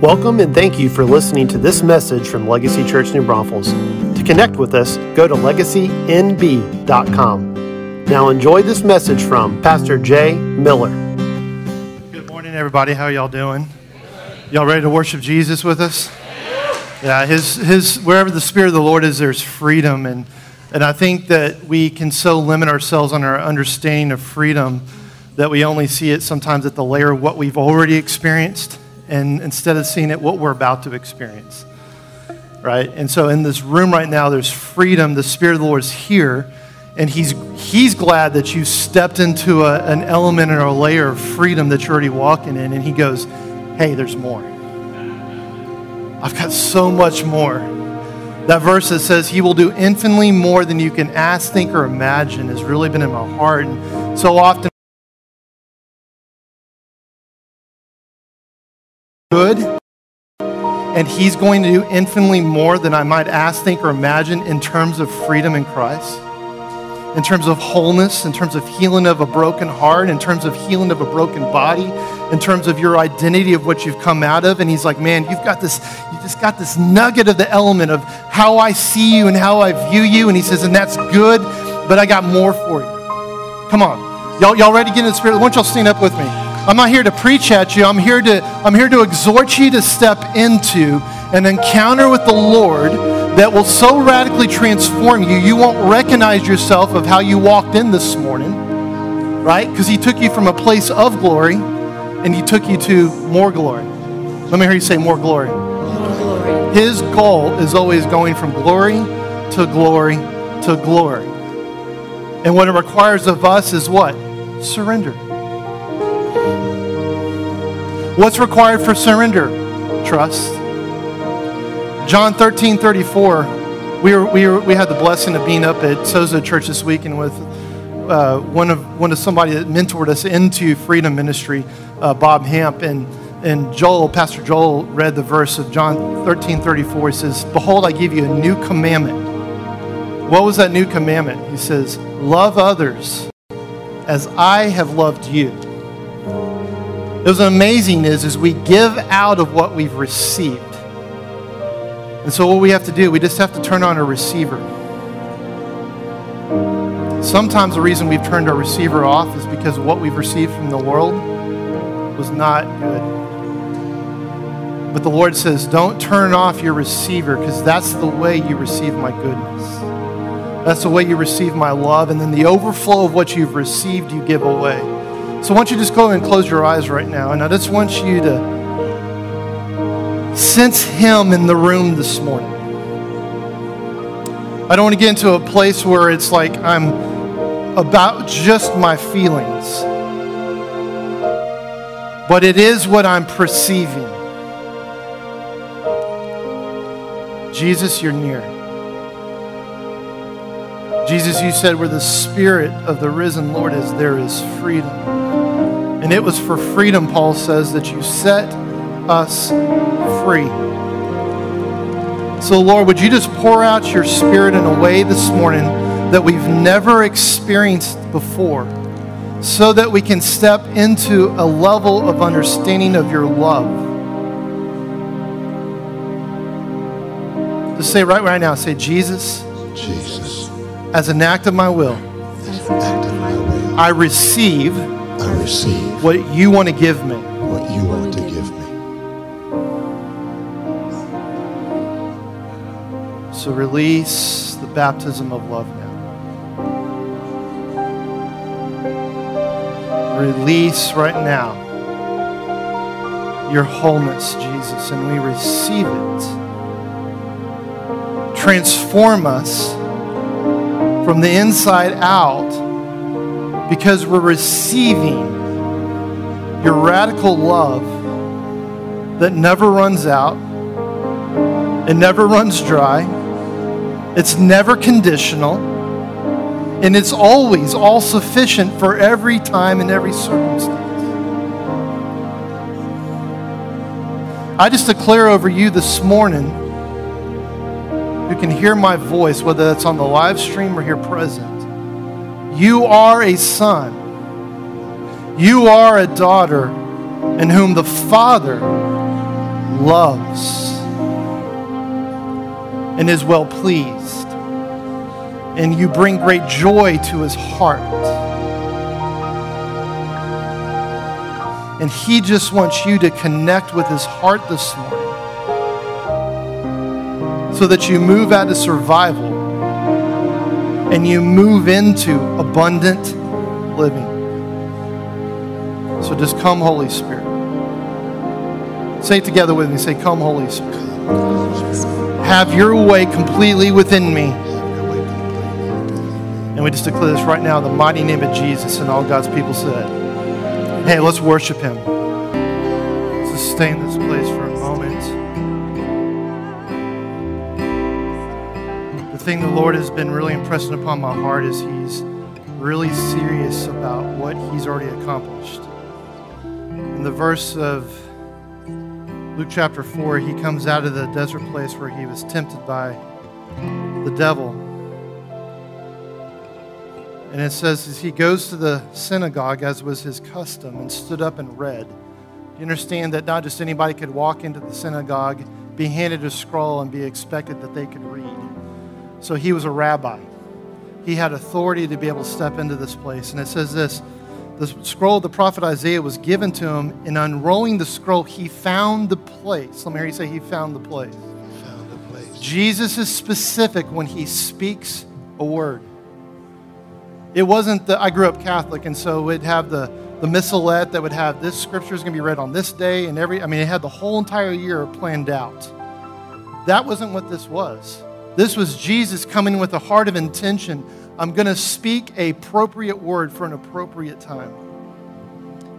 Welcome and thank you for listening to this message from Legacy Church New Braunfels. To connect with us, go to legacynb.com. Now enjoy this message from Pastor Jay Miller. Good morning, everybody. How y'all doing? Y'all ready to worship Jesus with us? Yeah, his, his, wherever the Spirit of the Lord is, there's freedom. And, and I think that we can so limit ourselves on our understanding of freedom that we only see it sometimes at the layer of what we've already experienced and instead of seeing it what we're about to experience right? And so in this room right now there's freedom. The spirit of the lord is here and he's he's glad that you stepped into a, an element or a layer of freedom that you're already walking in. And he goes hey there's more. I've got so much more. That verse that says he will do infinitely more than you can ask think or imagine has really been in my heart. And so often good, and He's going to do infinitely more than I might ask, think, or imagine in terms of freedom in Christ, in terms of wholeness, in terms of healing of a broken heart, in terms of healing of a broken body, in terms of your identity of what you've come out of. And He's like, man, you've got this, you just got this nugget of the element of how I see you and how I view you. And He says, and that's good, but I got more for you. Come on. Y'all, y'all ready to get in the spirit? Why don't y'all stand up with me? I'm not here to preach at you. I'm here to, I'm here to exhort you to step into an encounter with the Lord that will so radically transform you, you won't recognize yourself of how you walked in this morning, right? Because He took you from a place of glory and He took you to more glory. Let me hear you say more glory. More glory. His goal is always going from glory to glory to glory. And what it requires of us is what? Surrender. What's required for surrender? Trust. John 13 34. We, were, we, were, we had the blessing of being up at Sozo Church this week and with uh, one, of, one of somebody that mentored us into freedom ministry, uh, Bob Hamp. And, and Joel, Pastor Joel, read the verse of John 13 34. He says, Behold, I give you a new commandment. What was that new commandment? He says, Love others as I have loved you. Was amazing is, is we give out of what we've received. And so what we have to do, we just have to turn on a receiver. Sometimes the reason we've turned our receiver off is because what we've received from the world was not good. But the Lord says, don't turn off your receiver because that's the way you receive my goodness. That's the way you receive my love. And then the overflow of what you've received, you give away. So I want you to just go and close your eyes right now. And I just want you to sense Him in the room this morning. I don't want to get into a place where it's like I'm about just my feelings, but it is what I'm perceiving. Jesus, you're near. Jesus, you said where the Spirit of the risen Lord is, there is freedom. And it was for freedom, Paul says, that you set us free. So, Lord, would you just pour out your Spirit in a way this morning that we've never experienced before so that we can step into a level of understanding of your love? Just say right right now, say, Jesus. Jesus. As an act of my will. As an act of my will. I receive I receive what you want to give me. what you want to give me. So release the baptism of love now. Release right now your wholeness, Jesus, and we receive it. Transform us from the inside out because we're receiving your radical love that never runs out, it never runs dry, it's never conditional, and it's always all sufficient for every time and every circumstance. I just declare over you this morning who can hear my voice, whether that's on the live stream or here present. You are a son. You are a daughter in whom the Father loves and is well pleased. And you bring great joy to his heart. And he just wants you to connect with his heart this morning so that you move out of survival and you move into abundant living. So just come, Holy Spirit. Say it together with me. Say, Come, Holy Spirit. Have your way completely within me. And we just declare this right now in the mighty name of Jesus, and all God's people said. Hey, let's worship Him. Let's just stay in this place for thing the Lord has been really impressing upon my heart is He's really serious about what He's already accomplished. In the verse of Luke chapter 4, he comes out of the desert place where he was tempted by the devil. And it says, as he goes to the synagogue, as was his custom, and stood up and read. You understand that not just anybody could walk into the synagogue, be handed a scroll, and be expected that they could read. So he was a rabbi. He had authority to be able to step into this place. And it says this the scroll of the prophet Isaiah was given to him. In unrolling the scroll, he found the place. Let me hear you say, He found the place. Found a place. Jesus is specific when he speaks a word. It wasn't that I grew up Catholic, and so we'd have the, the missalette that would have this scripture is going to be read on this day, and every, I mean, it had the whole entire year planned out. That wasn't what this was. This was Jesus coming with a heart of intention. I'm going to speak a appropriate word for an appropriate time.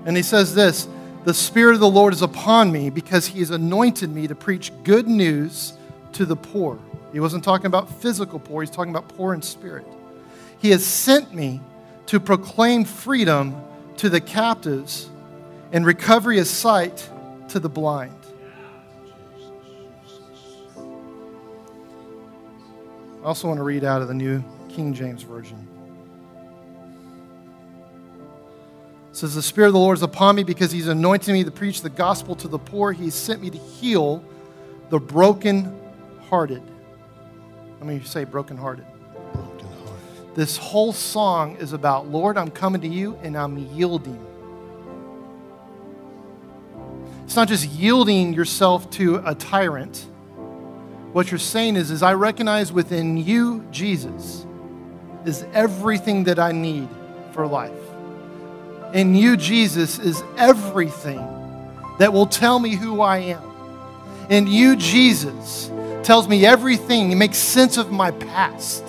And he says this The Spirit of the Lord is upon me because he has anointed me to preach good news to the poor. He wasn't talking about physical poor, he's talking about poor in spirit. He has sent me to proclaim freedom to the captives and recovery of sight to the blind. I also want to read out of the New King James Version. It says, The Spirit of the Lord is upon me because He's anointed me to preach the gospel to the poor. He's sent me to heal the broken-hearted. Let me say broken-hearted. Broken heart. This whole song is about, Lord, I'm coming to you and I'm yielding. It's not just yielding yourself to a tyrant. What you're saying is, is I recognize within you, Jesus, is everything that I need for life. In you, Jesus, is everything that will tell me who I am. In you, Jesus, tells me everything. It makes sense of my past.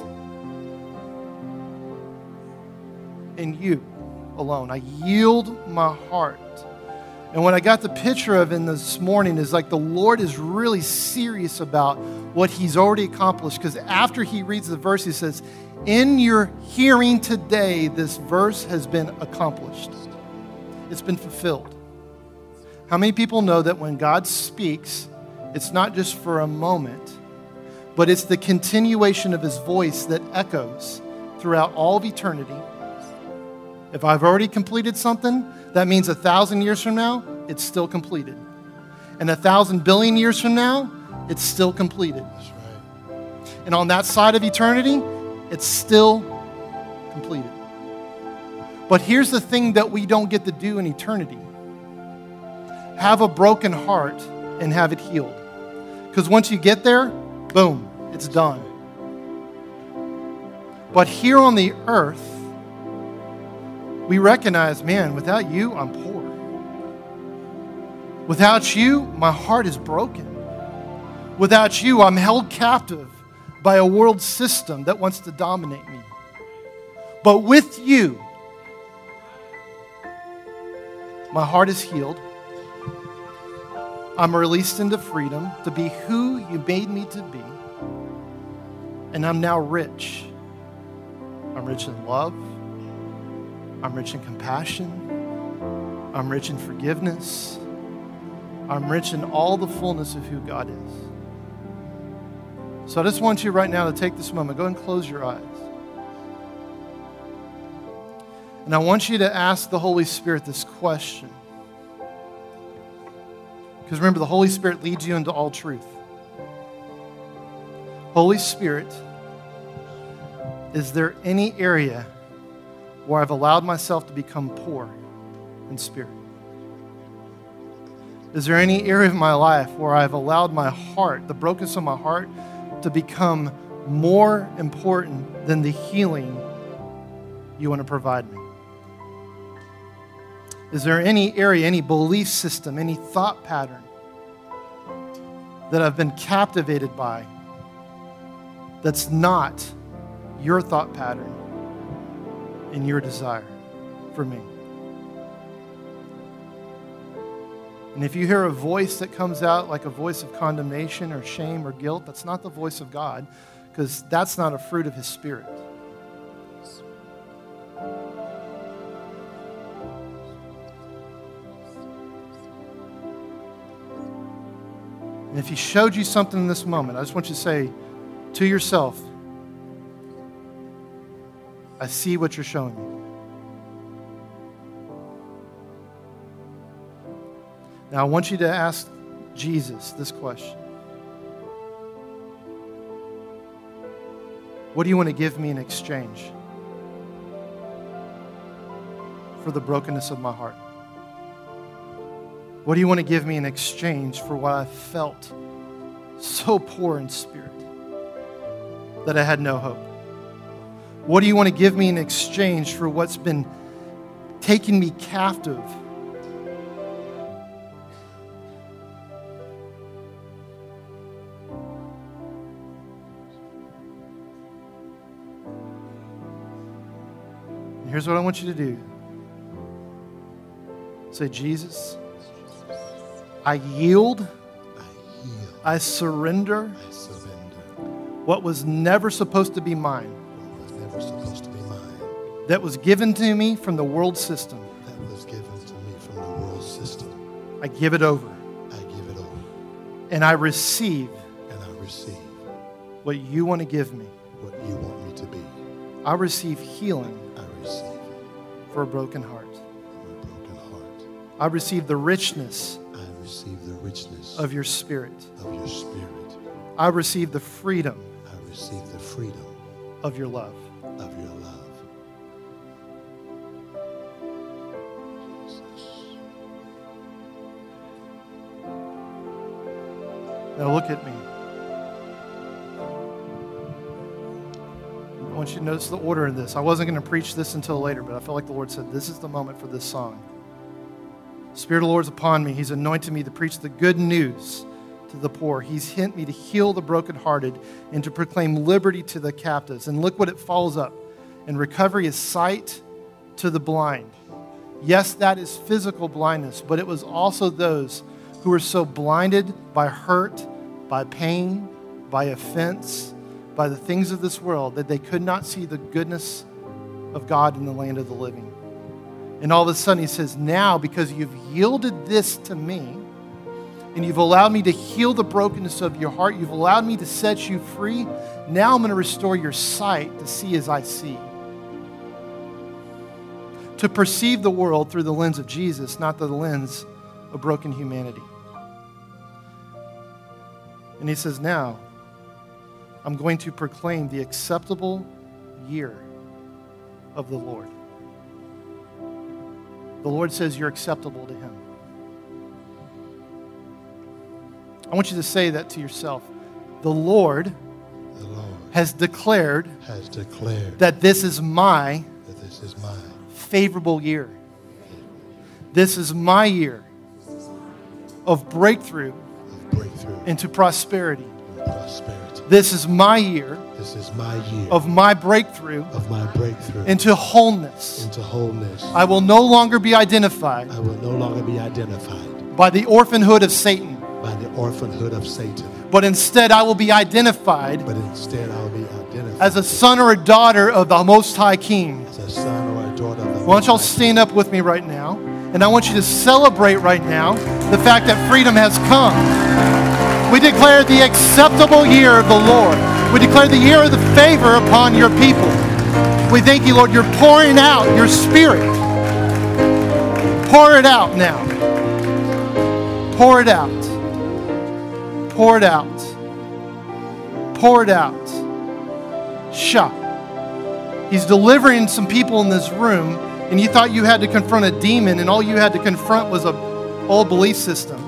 In you alone. I yield my heart. And what I got the picture of in this morning is like the Lord is really serious about what he's already accomplished. Because after he reads the verse, he says, In your hearing today, this verse has been accomplished, it's been fulfilled. How many people know that when God speaks, it's not just for a moment, but it's the continuation of his voice that echoes throughout all of eternity? If I've already completed something, that means a thousand years from now, it's still completed. And a thousand billion years from now, it's still completed. That's right. And on that side of eternity, it's still completed. But here's the thing that we don't get to do in eternity have a broken heart and have it healed. Because once you get there, boom, it's done. But here on the earth, we recognize, man, without you, I'm poor. Without you, my heart is broken. Without you, I'm held captive by a world system that wants to dominate me. But with you, my heart is healed. I'm released into freedom to be who you made me to be. And I'm now rich. I'm rich in love. I'm rich in compassion. I'm rich in forgiveness. I'm rich in all the fullness of who God is. So I just want you right now to take this moment. Go and close your eyes. And I want you to ask the Holy Spirit this question Because remember, the Holy Spirit leads you into all truth. Holy Spirit, is there any area where I've allowed myself to become poor in spirit? Is there any area of my life where I've allowed my heart, the brokenness of my heart, to become more important than the healing you want to provide me? Is there any area, any belief system, any thought pattern that I've been captivated by that's not your thought pattern and your desire for me? And if you hear a voice that comes out like a voice of condemnation or shame or guilt, that's not the voice of God because that's not a fruit of His Spirit. And if He showed you something in this moment, I just want you to say to yourself, I see what you're showing me. Now, I want you to ask Jesus this question What do you want to give me in exchange for the brokenness of my heart? What do you want to give me in exchange for what I felt so poor in spirit that I had no hope? What do you want to give me in exchange for what's been taking me captive? Here's what I want you to do say, Jesus, I yield, I yield. I surrender I surrender. what was never supposed to be mine, that was given to me from the world system. That was given to me from the world system. I give it over I give it over. and I receive And I receive what you want to give me. what you want me to be. I receive healing I receive for a broken heart. from a broken heart. I receive the richness I receive the richness of your spirit. of your spirit. I receive the freedom I receive the freedom of your love. Now look at me. I want you to notice the order in this. I wasn't going to preach this until later, but I felt like the Lord said, This is the moment for this song. Spirit of the Lord is upon me. He's anointed me to preach the good news to the poor. He's sent me to heal the brokenhearted and to proclaim liberty to the captives. And look what it follows up. And recovery is sight to the blind. Yes, that is physical blindness, but it was also those who were so blinded by hurt, by pain, by offense, by the things of this world that they could not see the goodness of God in the land of the living. And all of a sudden, he says, Now, because you've yielded this to me, and you've allowed me to heal the brokenness of your heart, you've allowed me to set you free, now I'm going to restore your sight to see as I see. To perceive the world through the lens of Jesus, not the lens of broken humanity. And he says, Now, I'm going to proclaim the acceptable year of the Lord. The Lord says you're acceptable to him. I want you to say that to yourself. The Lord The Lord has declared has declared that this is my that this is my favorable year. This is my year of breakthrough breakthrough into prosperity. prosperity. This is my year This is my year of my breakthrough of my breakthrough into wholeness. into wholeness. I will no longer be identified I will no longer be identified by the orphanhood of Satan, by the orphanhood of Satan, but instead I will be identified but instead I will be identified as a son or a daughter of the Most High King. as a son or a daughter of the Why don't y'all stand up with me right now? And I want you to celebrate right now the fact that freedom has come. We declare the acceptable year of the Lord. We declare the year of the favor upon your people. We thank you, Lord, you're pouring out your spirit. Pour it out now. Pour it out. Pour it out. Pour it out. Shut. He's delivering some people in this room, and you thought you had to confront a demon, and all you had to confront was a old belief system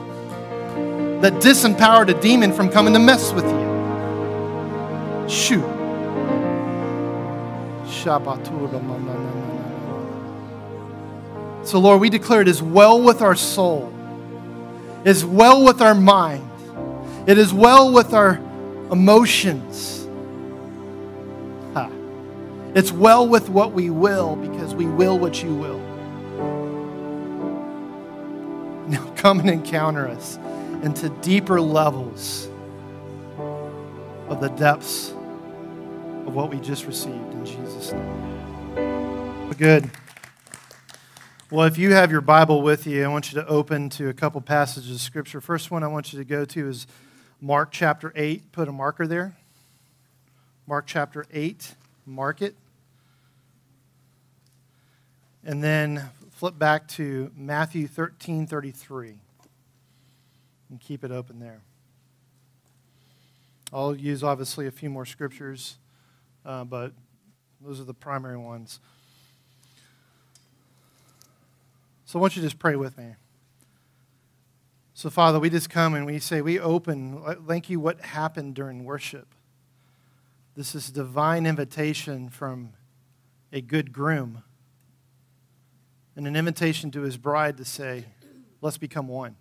that disempowered a demon from coming to mess with you. Shoot. So, Lord, we declare it is well with our soul, it is well with our mind, it is well with our emotions. It's well with what we will because we will what you will. Now come and encounter us into deeper levels of the depths of what we just received in Jesus' name. Good. Well, if you have your Bible with you, I want you to open to a couple passages of Scripture. First one I want you to go to is Mark chapter 8. Put a marker there. Mark chapter 8. Mark it. And then flip back to Matthew 13 33. And keep it open there. I'll use obviously a few more scriptures, uh, but those are the primary ones. So I want you to just pray with me. So, Father, we just come and we say, we open. Thank you what happened during worship. This is divine invitation from a good groom and an invitation to his bride to say, let's become one.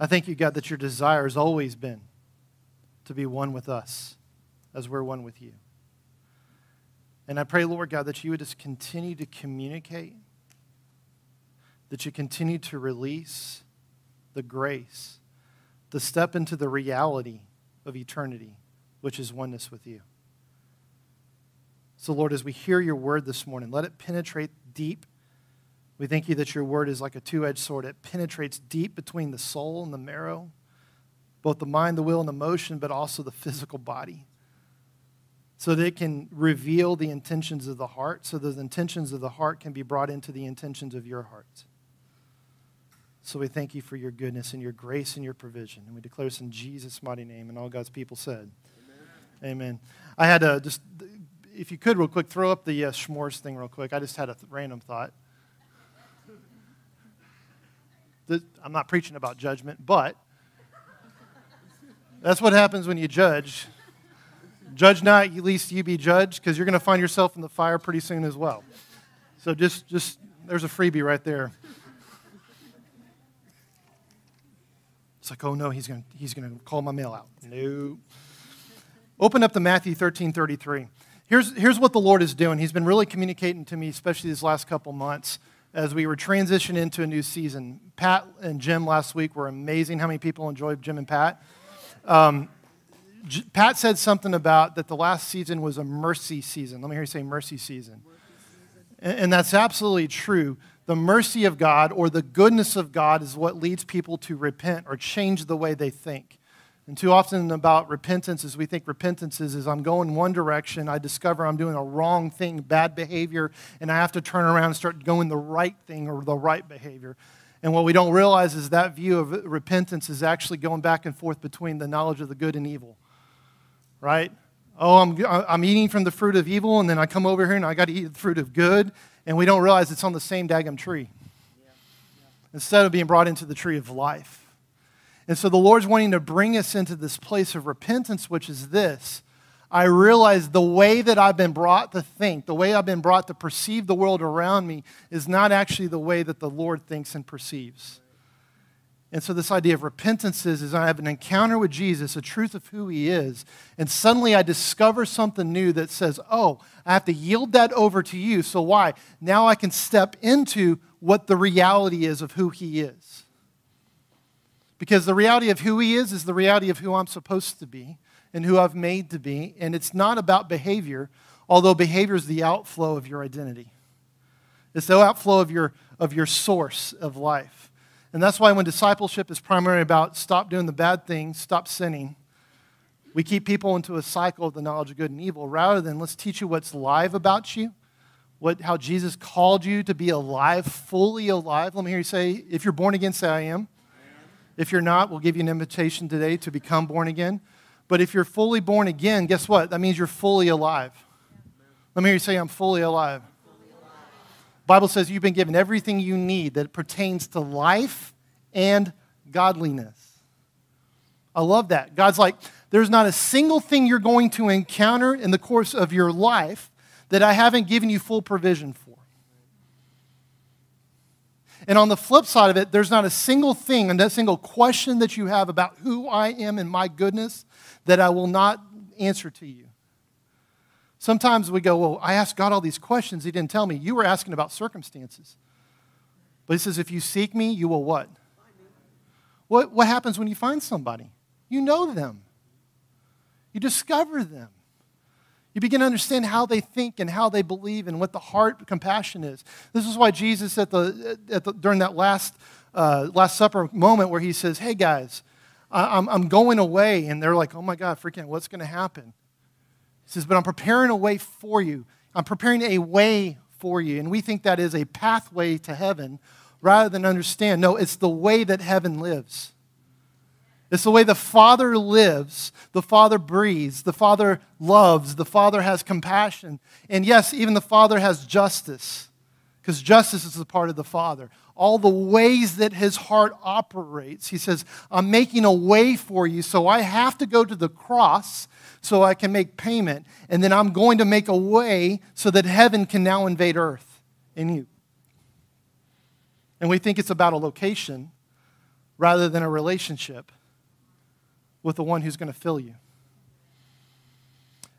I thank you, God, that your desire has always been to be one with us as we're one with you. And I pray, Lord God, that you would just continue to communicate, that you continue to release the grace to step into the reality of eternity, which is oneness with you. So, Lord, as we hear your word this morning, let it penetrate deep. We thank you that your word is like a two edged sword. It penetrates deep between the soul and the marrow, both the mind, the will, and the but also the physical body so that it can reveal the intentions of the heart, so those intentions of the heart can be brought into the intentions of your heart. So we thank you for your goodness and your grace and your provision. And we declare this in Jesus' mighty name. And all God's people said, Amen. Amen. I had a just, if you could, real quick, throw up the uh, s'mores thing real quick. I just had a th- random thought. I'm not preaching about judgment, but that's what happens when you judge. Judge not, least you be judged, because you're going to find yourself in the fire pretty soon as well. So just, just there's a freebie right there. It's like, oh no, he's going he's going to call my mail out. No. Open up to Matthew 13 33. Here's, here's what the Lord is doing. He's been really communicating to me, especially these last couple months, as we were transitioning into a new season. Pat and Jim last week were amazing. How many people enjoyed Jim and Pat? Um, Pat said something about that the last season was a mercy season. Let me hear you say mercy season. And, and that's absolutely true. The mercy of God or the goodness of God is what leads people to repent or change the way they think. And too often about repentance is we think repentance is, is I'm going one direction, I discover I'm doing a wrong thing, bad behavior, and I have to turn around and start going the right thing or the right behavior. And what we don't realize is that view of repentance is actually going back and forth between the knowledge of the good and evil right? Oh, I'm, I'm eating from the fruit of evil, and then I come over here and I got to eat the fruit of good, and we don't realize it's on the same daggum tree yeah. Yeah. instead of being brought into the tree of life. And so the Lord's wanting to bring us into this place of repentance, which is this. I realize the way that I've been brought to think, the way I've been brought to perceive the world around me, is not actually the way that the Lord thinks and perceives. And so, this idea of repentance is, is I have an encounter with Jesus, a truth of who he is, and suddenly I discover something new that says, Oh, I have to yield that over to you. So, why? Now I can step into what the reality is of who he is. Because the reality of who he is is the reality of who I'm supposed to be and who I've made to be. And it's not about behavior, although behavior is the outflow of your identity, it's the outflow of your, of your source of life. And that's why when discipleship is primarily about stop doing the bad things, stop sinning, we keep people into a cycle of the knowledge of good and evil rather than let's teach you what's live about you, what, how Jesus called you to be alive, fully alive. Let me hear you say, if you're born again, say, I am. If you're not, we'll give you an invitation today to become born again. But if you're fully born again, guess what? That means you're fully alive. Let me hear you say, I'm fully alive. Bible says you've been given everything you need that pertains to life and godliness. I love that. God's like, there's not a single thing you're going to encounter in the course of your life that I haven't given you full provision for. And on the flip side of it, there's not a single thing and a single question that you have about who I am and my goodness that I will not answer to you. Sometimes we go, Well, I asked God all these questions. He didn't tell me. You were asking about circumstances. But He says, If you seek me, you will what? What, what happens when you find somebody? You know them, you discover them. You begin to understand how they think and how they believe and what the heart compassion is. This is why Jesus, at the, at the, during that last, uh, last Supper moment where he says, Hey guys, I'm, I'm going away. And they're like, Oh my God, freaking, what's going to happen? He says, But I'm preparing a way for you. I'm preparing a way for you. And we think that is a pathway to heaven rather than understand. No, it's the way that heaven lives. It's the way the Father lives, the Father breathes, the Father loves, the Father has compassion. And yes, even the Father has justice, because justice is a part of the Father. All the ways that his heart operates, he says, I'm making a way for you, so I have to go to the cross so I can make payment. And then I'm going to make a way so that heaven can now invade earth in you. And we think it's about a location rather than a relationship with the one who's going to fill you.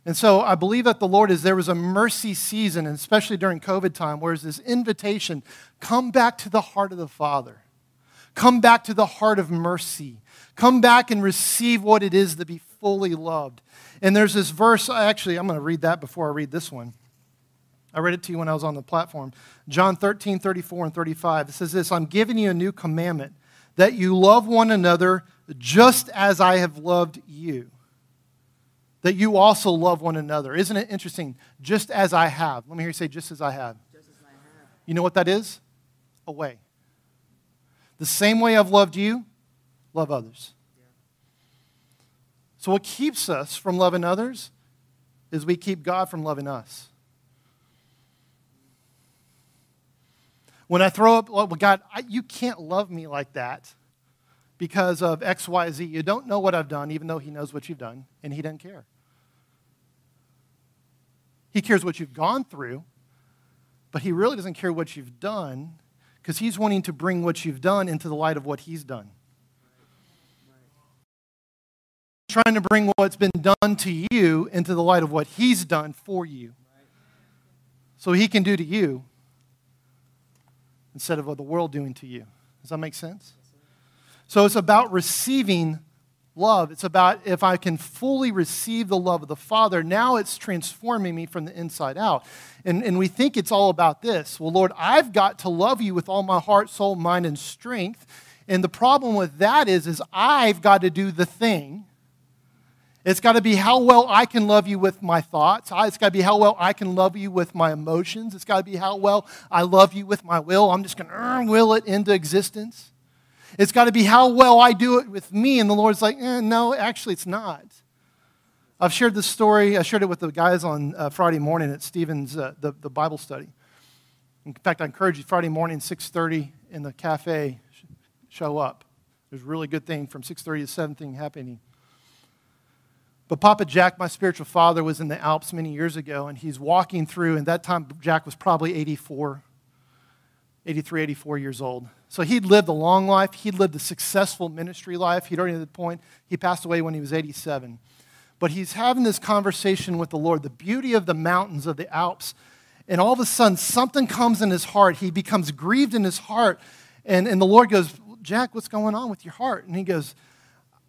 And so I believe that the Lord is there was a mercy season, and especially during COVID time, where there's this invitation come back to the heart of the Father. Come back to the heart of mercy. Come back and receive what it is to be fully loved. And there's this verse, actually, I'm going to read that before I read this one. I read it to you when I was on the platform. John 13, 34, and 35. It says this I'm giving you a new commandment that you love one another just as I have loved you. That you also love one another. Isn't it interesting? Just as I have. Let me hear you say, just as I have. As I have. You know what that is? A way. The same way I've loved you, love others. Yeah. So, what keeps us from loving others is we keep God from loving us. When I throw up, well, God, I, you can't love me like that because of X, Y, Z. You don't know what I've done, even though He knows what you've done, and He doesn't care. He cares what you've gone through, but He really doesn't care what you've done because He's wanting to bring what you've done into the light of what He's done. Trying to bring what's been done to you into the light of what He's done for you. So He can do to you instead of what the world doing to you. Does that make sense? So it's about receiving love. It's about if I can fully receive the love of the Father, now it's transforming me from the inside out. And, and we think it's all about this. Well, Lord, I've got to love you with all my heart, soul, mind, and strength. And the problem with that is, is I've got to do the thing. It's got to be how well I can love you with my thoughts. It's got to be how well I can love you with my emotions. It's got to be how well I love you with my will. I'm just going to uh, will it into existence. It's got to be how well I do it with me. And the Lord's like, eh, no, actually, it's not. I've shared this story. I shared it with the guys on uh, Friday morning at Stephen's, uh, the, the Bible study. In fact, I encourage you, Friday morning, 6.30 in the cafe, show up. There's a really good thing from 6.30 to 7 happening. But Papa Jack, my spiritual father, was in the Alps many years ago, and he's walking through, and that time Jack was probably 84, 83, 84 years old. So he'd lived a long life. He'd lived a successful ministry life. He'd already at the point, he passed away when he was 87. But he's having this conversation with the Lord, the beauty of the mountains of the Alps. And all of a sudden, something comes in his heart. He becomes grieved in his heart. And, and the Lord goes, Jack, what's going on with your heart? And he goes,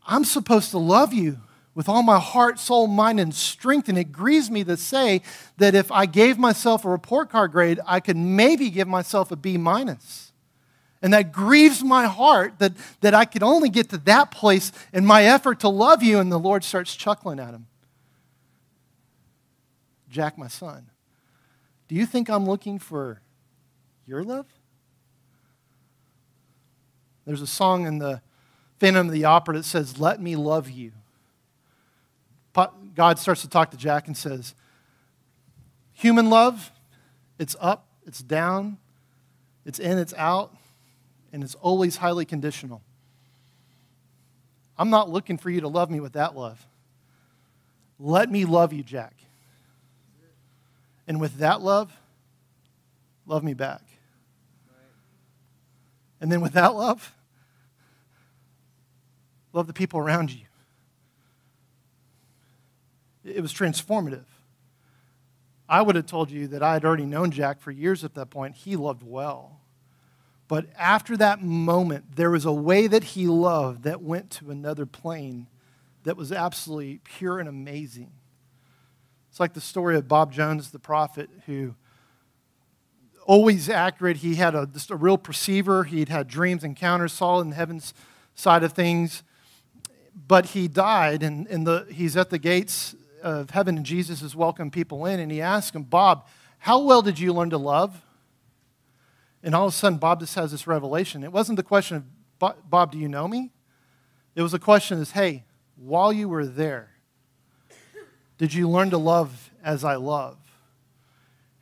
I'm supposed to love you with all my heart, soul, mind, and strength. And it grieves me to say that if I gave myself a report card grade, I could maybe give myself a B minus. And that grieves my heart that, that I could only get to that place in my effort to love you. And the Lord starts chuckling at him. Jack, my son, Do you think I'm looking for your love? There's a song in the Phantom of the Opera that says, Let me love you. God starts to talk to Jack and says, Human love, it's up, it's down, it's in, it's out, and it's always highly conditional. I'm not looking for you to love me with that love. Let me love you, Jack. And with that love, love me back. And then with that love, love the people around you. It was transformative. I would have told you that I had already known Jack for years at that point. He loved well. But after that moment, there was a way that he loved that went to another plane that was absolutely pure and amazing. It's like the story of Bob Jones, the prophet, who always accurate. He had a, just a real perceiver. He'd had dreams, encounters, saw in the heavens side of things. But he died, and, and the, he's at the gates of heaven, and Jesus is welcoming people in, and he asks him, Bob, how well did you learn to love? And all of a sudden, Bob just has this revelation. It wasn't the question of, Bob, do you know me? It was a question is, hey, while you were there, did you learn to love as I love?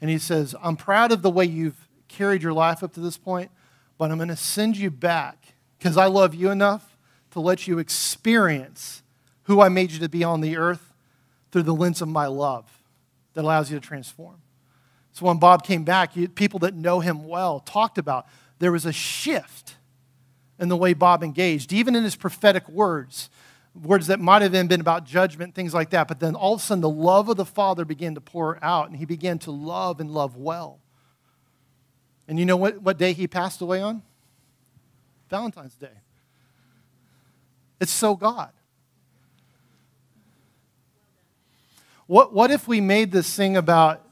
And he says, I'm proud of the way you've carried your life up to this point, but I'm going to send you back because I love you enough to let you experience who I made you to be on the earth through the lens of my love that allows you to transform. So when Bob came back, people that know him well talked about there was a shift in the way Bob engaged, even in his prophetic words, words that might have been about judgment, things like that. But then all of a sudden, the love of the Father began to pour out, and he began to love and love well. And you know what, what day he passed away on? Valentine's Day. It's so God. What, what if we made this thing about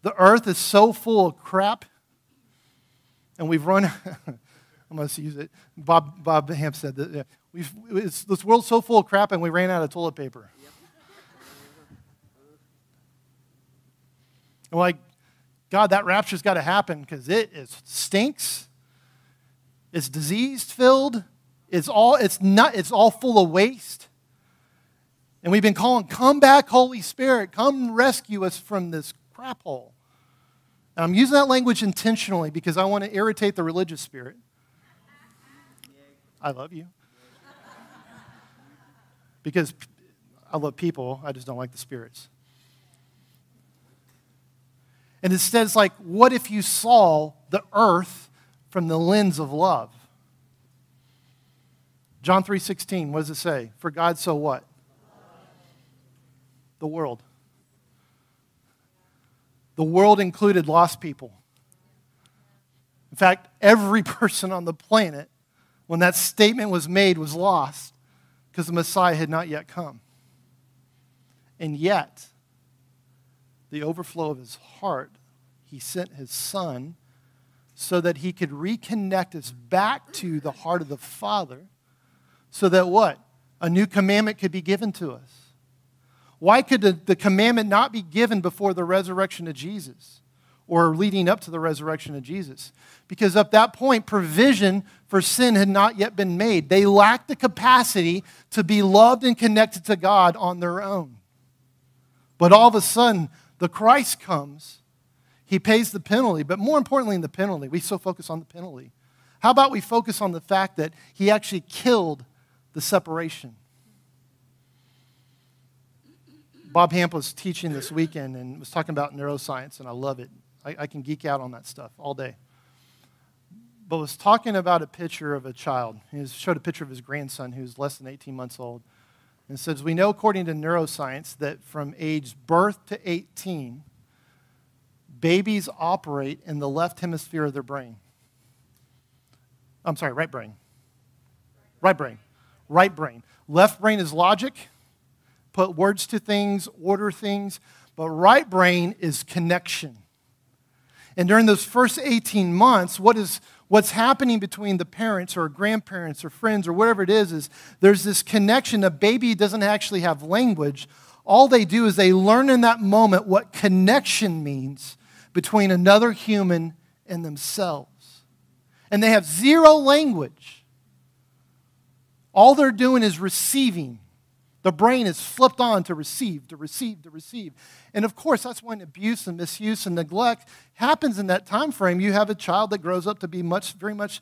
the earth is so full of crap, and we've run. I'm going to use it. Bob, Bob Hamp said that yeah, we've, this world's so full of crap, and we ran out of toilet paper. Yep. like, God, that rapture's got to happen because it is, stinks. It's disease filled. It's all, it's, not, it's all full of waste. And we've been calling, come back, Holy Spirit, come rescue us from this crap hole. And I'm using that language intentionally because I want to irritate the religious spirit. I love you. Because I love people, I just don't like the spirits. And instead, it's like, what if you saw the earth from the lens of love? John 3:16, what does it say? For God so what? The world. The world included lost people. In fact, every person on the planet, when that statement was made, was lost because the Messiah had not yet come. And yet, the overflow of his heart, he sent his son so that he could reconnect us back to the heart of the Father, so that what? A new commandment could be given to us. Why could the, the commandment not be given before the resurrection of Jesus or leading up to the resurrection of Jesus? Because at that point, provision for sin had not yet been made. They lacked the capacity to be loved and connected to God on their own. But all of a sudden, the Christ comes. He pays the penalty, but more importantly, in the penalty, we so focus on the penalty. How about we focus on the fact that he actually killed the separation? Bob Hamp was teaching this weekend and was talking about neuroscience, and I love it. I, I can geek out on that stuff all day. But was talking about a picture of a child. He showed a picture of his grandson who's less than 18 months old. And says, We know, according to neuroscience, that from age birth to 18, babies operate in the left hemisphere of their brain. I'm sorry, right brain. Right brain. Right brain. Left brain is logic, put words to things, order things, but right brain is connection. And during those first 18 months, what is what's happening between the parents or grandparents or friends or whatever it is is there's this connection. A baby doesn't actually have language. All they do is they learn in that moment what connection means between another human and themselves. And they have zero language. All they're doing is receiving. The brain is flipped on to receive, to receive, to receive. And of course, that's when abuse and misuse and neglect happens in that time frame. You have a child that grows up to be much, very much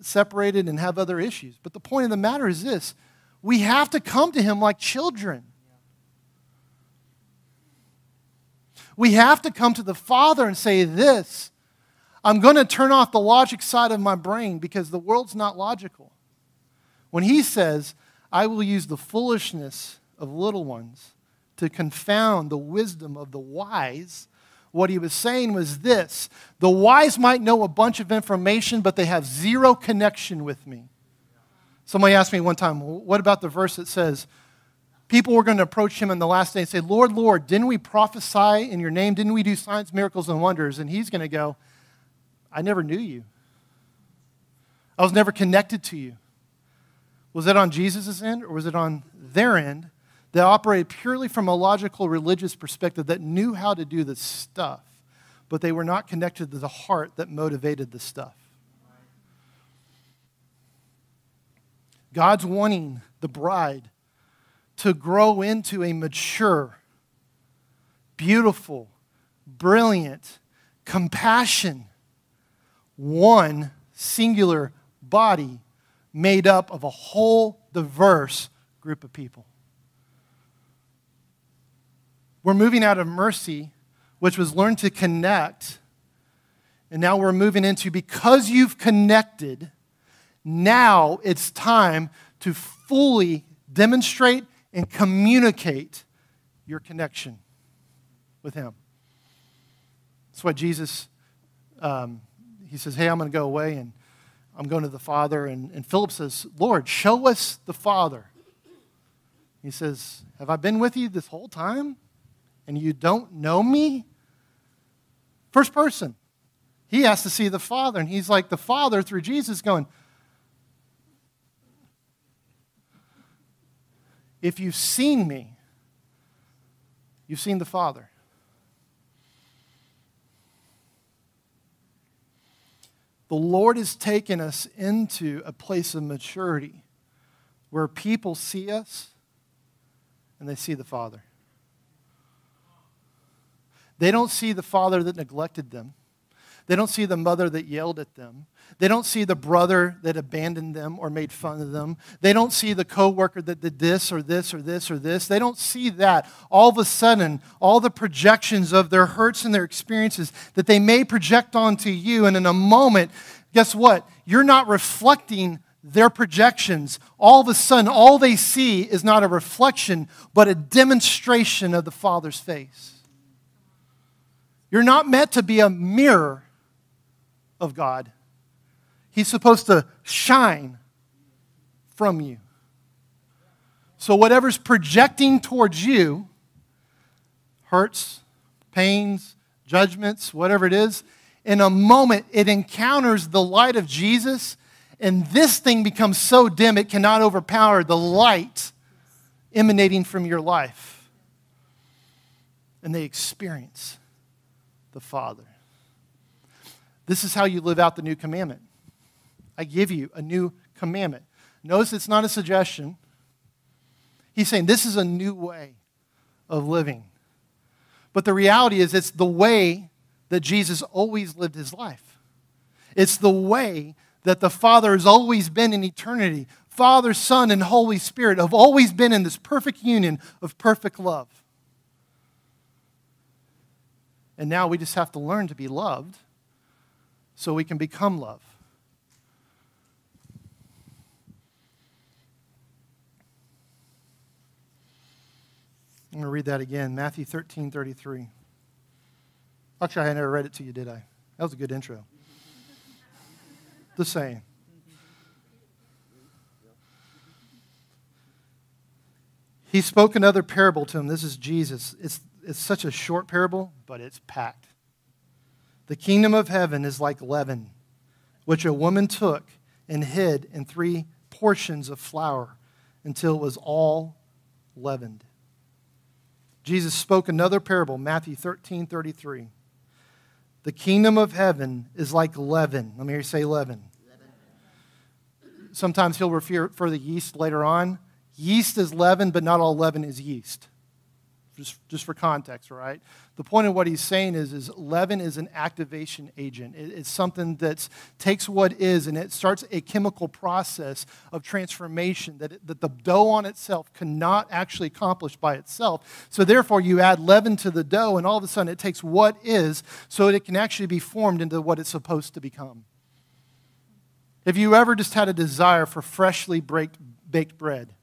separated and have other issues. But the point of the matter is this we have to come to him like children. We have to come to the Father and say this I'm going to turn off the logic side of my brain because the world's not logical. When he says, I will use the foolishness of little ones to confound the wisdom of the wise, what he was saying was this the wise might know a bunch of information, but they have zero connection with me. Somebody asked me one time, what about the verse that says, people were going to approach him in the last day and say, Lord, Lord, didn't we prophesy in your name? Didn't we do signs, miracles, and wonders? And he's going to go, I never knew you. I was never connected to you. Was it on Jesus' end or was it on their end that operated purely from a logical religious perspective that knew how to do the stuff, but they were not connected to the heart that motivated the stuff? God's wanting the bride to grow into a mature, beautiful, brilliant, compassion, one singular body made up of a whole diverse group of people. We're moving out of mercy, which was learned to connect, and now we're moving into because you've connected, now it's time to fully demonstrate and communicate your connection with Him. That's why Jesus, um, he says, Hey, I'm going to go away and I'm going to the Father. And, and Philip says, Lord, show us the Father. He says, Have I been with you this whole time and you don't know me? First person. He has to see the Father. And he's like the Father through Jesus going, If you've seen me, you've seen the Father. The Lord has taken us into a place of maturity where people see us and they see the Father. They don't see the father that neglected them. They don't see the mother that yelled at them. They don't see the brother that abandoned them or made fun of them. They don't see the coworker that did this or this or this or this. They don't see that. All of a sudden, all the projections of their hurts and their experiences that they may project onto you, and in a moment, guess what? You're not reflecting their projections. All of a sudden, all they see is not a reflection, but a demonstration of the Father's face. You're not meant to be a mirror of God. He's supposed to shine from you. So, whatever's projecting towards you, hurts, pains, judgments, whatever it is, in a moment it encounters the light of Jesus, and this thing becomes so dim it cannot overpower the light emanating from your life. And they experience the Father. This is how you live out the new commandment. I give you a new commandment. Notice it's not a suggestion. He's saying this is a new way of living. But the reality is, it's the way that Jesus always lived his life. It's the way that the Father has always been in eternity. Father, Son, and Holy Spirit have always been in this perfect union of perfect love. And now we just have to learn to be loved so we can become love. I'm going to read that again Matthew 13 33. Actually, I never read it to you, did I? That was a good intro. The same. He spoke another parable to him. This is Jesus. It's, it's such a short parable, but it's packed. The kingdom of heaven is like leaven, which a woman took and hid in three portions of flour until it was all leavened. Jesus spoke another parable, Matthew 13 33. The kingdom of heaven is like leaven. Let me hear you say leaven. Sometimes he'll refer for the yeast later on. Yeast is leaven, but not all leaven is yeast just, just for context, right? The point of what he's saying is, is leaven is an activation agent. It, it's something that takes what is and it starts a chemical process of transformation that, it, that the dough on itself cannot actually accomplish by itself. So therefore, you add leaven to the dough, and all of a sudden it takes what is so that it can actually be formed into what it's supposed to become. Have you ever just had a desire for freshly baked, baked bread?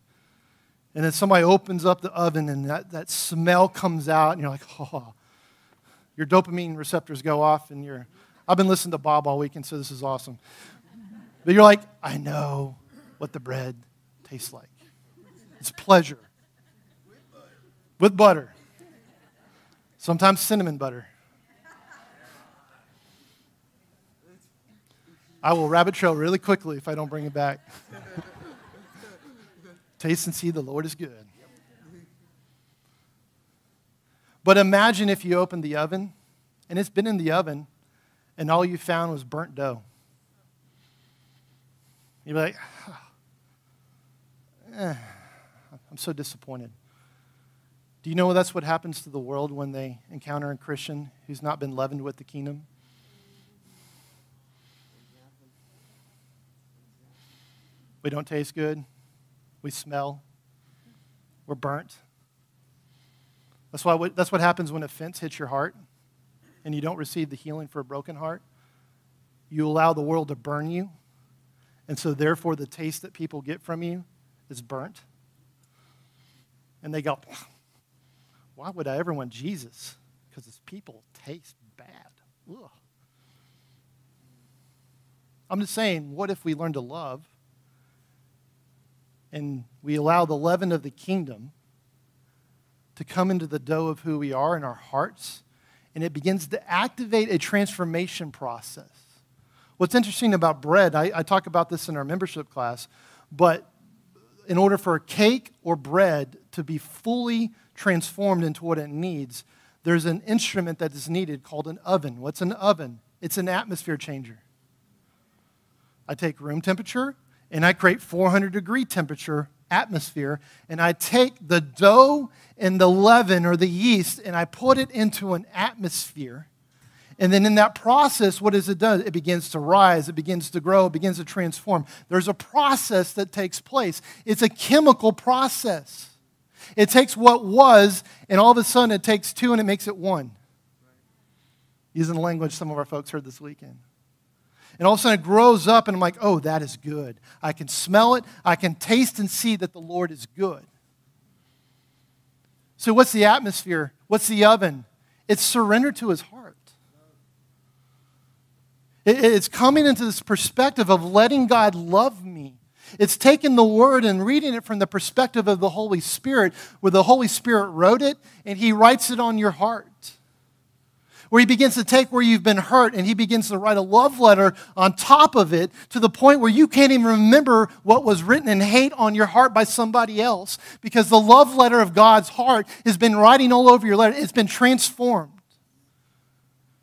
And then somebody opens up the oven and that, that smell comes out, and you're like, oh, your dopamine receptors go off, and you're, I've been listening to Bob all weekend, so this is awesome. But you're like, I know what the bread tastes like. It's pleasure. With butter. Sometimes cinnamon butter. I will rabbit trail really quickly if I don't bring it back. Taste and see the Lord is good. But imagine if you opened the oven and it's been in the oven and all you found was burnt dough. You'd be like, eh, I'm so disappointed. Do you know that's what happens to the world when they encounter a Christian who's not been leavened with the kingdom? We don't taste good. We smell. We're burnt. That's, why, that's what happens when offense hits your heart and you don't receive the healing for a broken heart. You allow the world to burn you. And so, therefore, the taste that people get from you is burnt. And they go, Why would I ever want Jesus? Because his people taste bad. Ugh. I'm just saying, what if we learn to love and we allow the leaven of the kingdom to come into the dough of who we are in our hearts, and it begins to activate a transformation process. What's interesting about bread, I, I talk about this in our membership class, but in order for a cake or bread to be fully transformed into what it needs, there's an instrument that is needed called an oven. What's an oven? It's an atmosphere changer. I take room temperature and I create 400 degree temperature atmosphere, and I take the dough and the leaven or the yeast and I put it into an atmosphere. And then in that process, what does it do? It begins to rise, it begins to grow, it begins to transform. There's a process that takes place. It's a chemical process. It takes what was, and all of a sudden it takes two and it makes it one. Using the language some of our folks heard this weekend. And all of a sudden it grows up, and I'm like, oh, that is good. I can smell it. I can taste and see that the Lord is good. So, what's the atmosphere? What's the oven? It's surrender to his heart. It's coming into this perspective of letting God love me. It's taking the word and reading it from the perspective of the Holy Spirit, where the Holy Spirit wrote it and he writes it on your heart where he begins to take where you've been hurt and he begins to write a love letter on top of it to the point where you can't even remember what was written in hate on your heart by somebody else because the love letter of God's heart has been writing all over your letter. It's been transformed.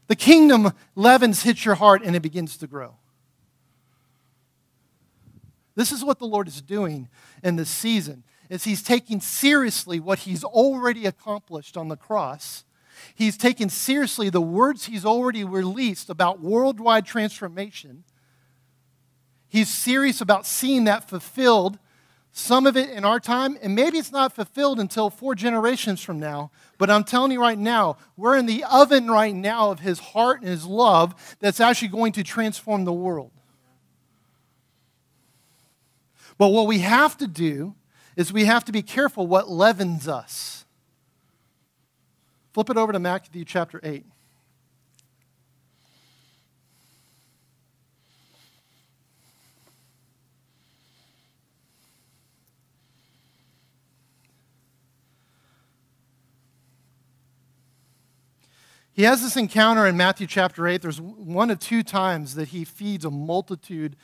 The kingdom leavens hits your heart and it begins to grow. This is what the Lord is doing in this season is he's taking seriously what he's already accomplished on the cross He's taken seriously the words he's already released about worldwide transformation. He's serious about seeing that fulfilled, some of it in our time, and maybe it's not fulfilled until four generations from now. But I'm telling you right now, we're in the oven right now of his heart and his love that's actually going to transform the world. But what we have to do is we have to be careful what leavens us. Flip it over to Matthew chapter 8. He has this encounter in Matthew chapter 8. There's one of two times that he feeds a multitude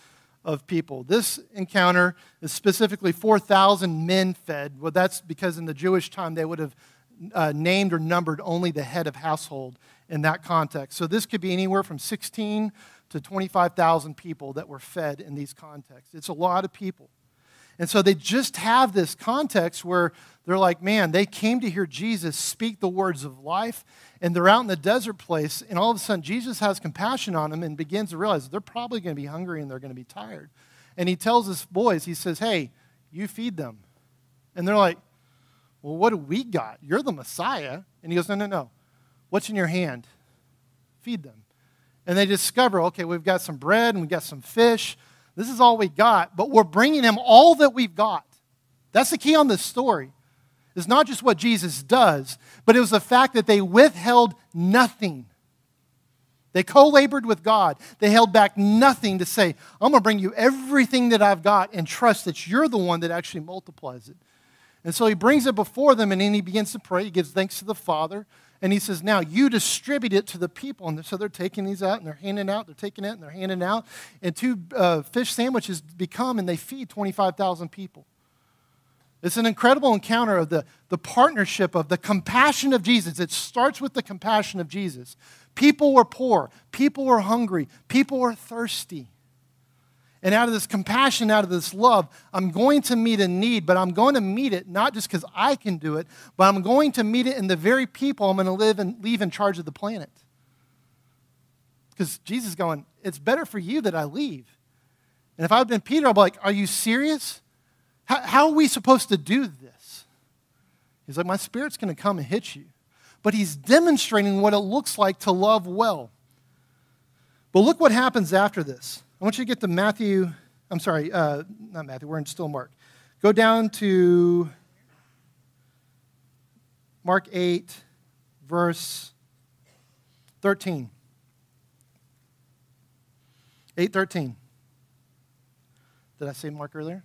of people. This encounter is specifically 4,000 men fed. Well, that's because in the Jewish time they would have uh, named or numbered only the head of household. in that context. So this could be anywhere from 16 to 25,000 people that were fed in these contexts. It's a lot of people. And so they just have this context where they're like, man, they came to hear Jesus speak the words of life, and they're out in the desert place, and all of a sudden Jesus has compassion on them and begins to realize they're probably going to be hungry and they're going to be tired. And he tells his boys, he says, hey, you feed them. And they're like, well, what do we got? You're the Messiah. And he goes, no, no, no. What's in your hand? Feed them. And they discover, okay, we've got some bread and we've got some fish this is all we got, but we're bringing him all that we've got. That's the key on this story. It's not just what Jesus does, but it was the fact that they withheld nothing. They co labored with God. They held back nothing to say, I'm going to bring you everything that I've got and trust that you're the one that actually multiplies it. And so he brings it before them and then he begins to pray. He gives thanks to the Father. And he says, Now you distribute it to the people. And so they're taking these out and they're handing out, they're taking it and they're handing out. And two uh, fish sandwiches become and they feed 25,000 people. It's an incredible encounter of the, the partnership of the compassion of Jesus. It starts with the compassion of Jesus. People were poor, people were hungry, people were thirsty. And out of this compassion, out of this love, I'm going to meet a need, but I'm going to meet it not just because I can do it, but I'm going to meet it in the very people I'm going to live and leave in charge of the planet. Because Jesus is going, it's better for you that I leave. And if I'd been Peter, be like, are you serious? How, how are we supposed to do this? He's like, my spirit's going to come and hit you. But he's demonstrating what it looks like to love well. But look what happens after this. I want you to get to Matthew, I'm sorry, uh, not Matthew, we're in still Mark. Go down to Mark 8, verse 13. 813. Did I say Mark earlier?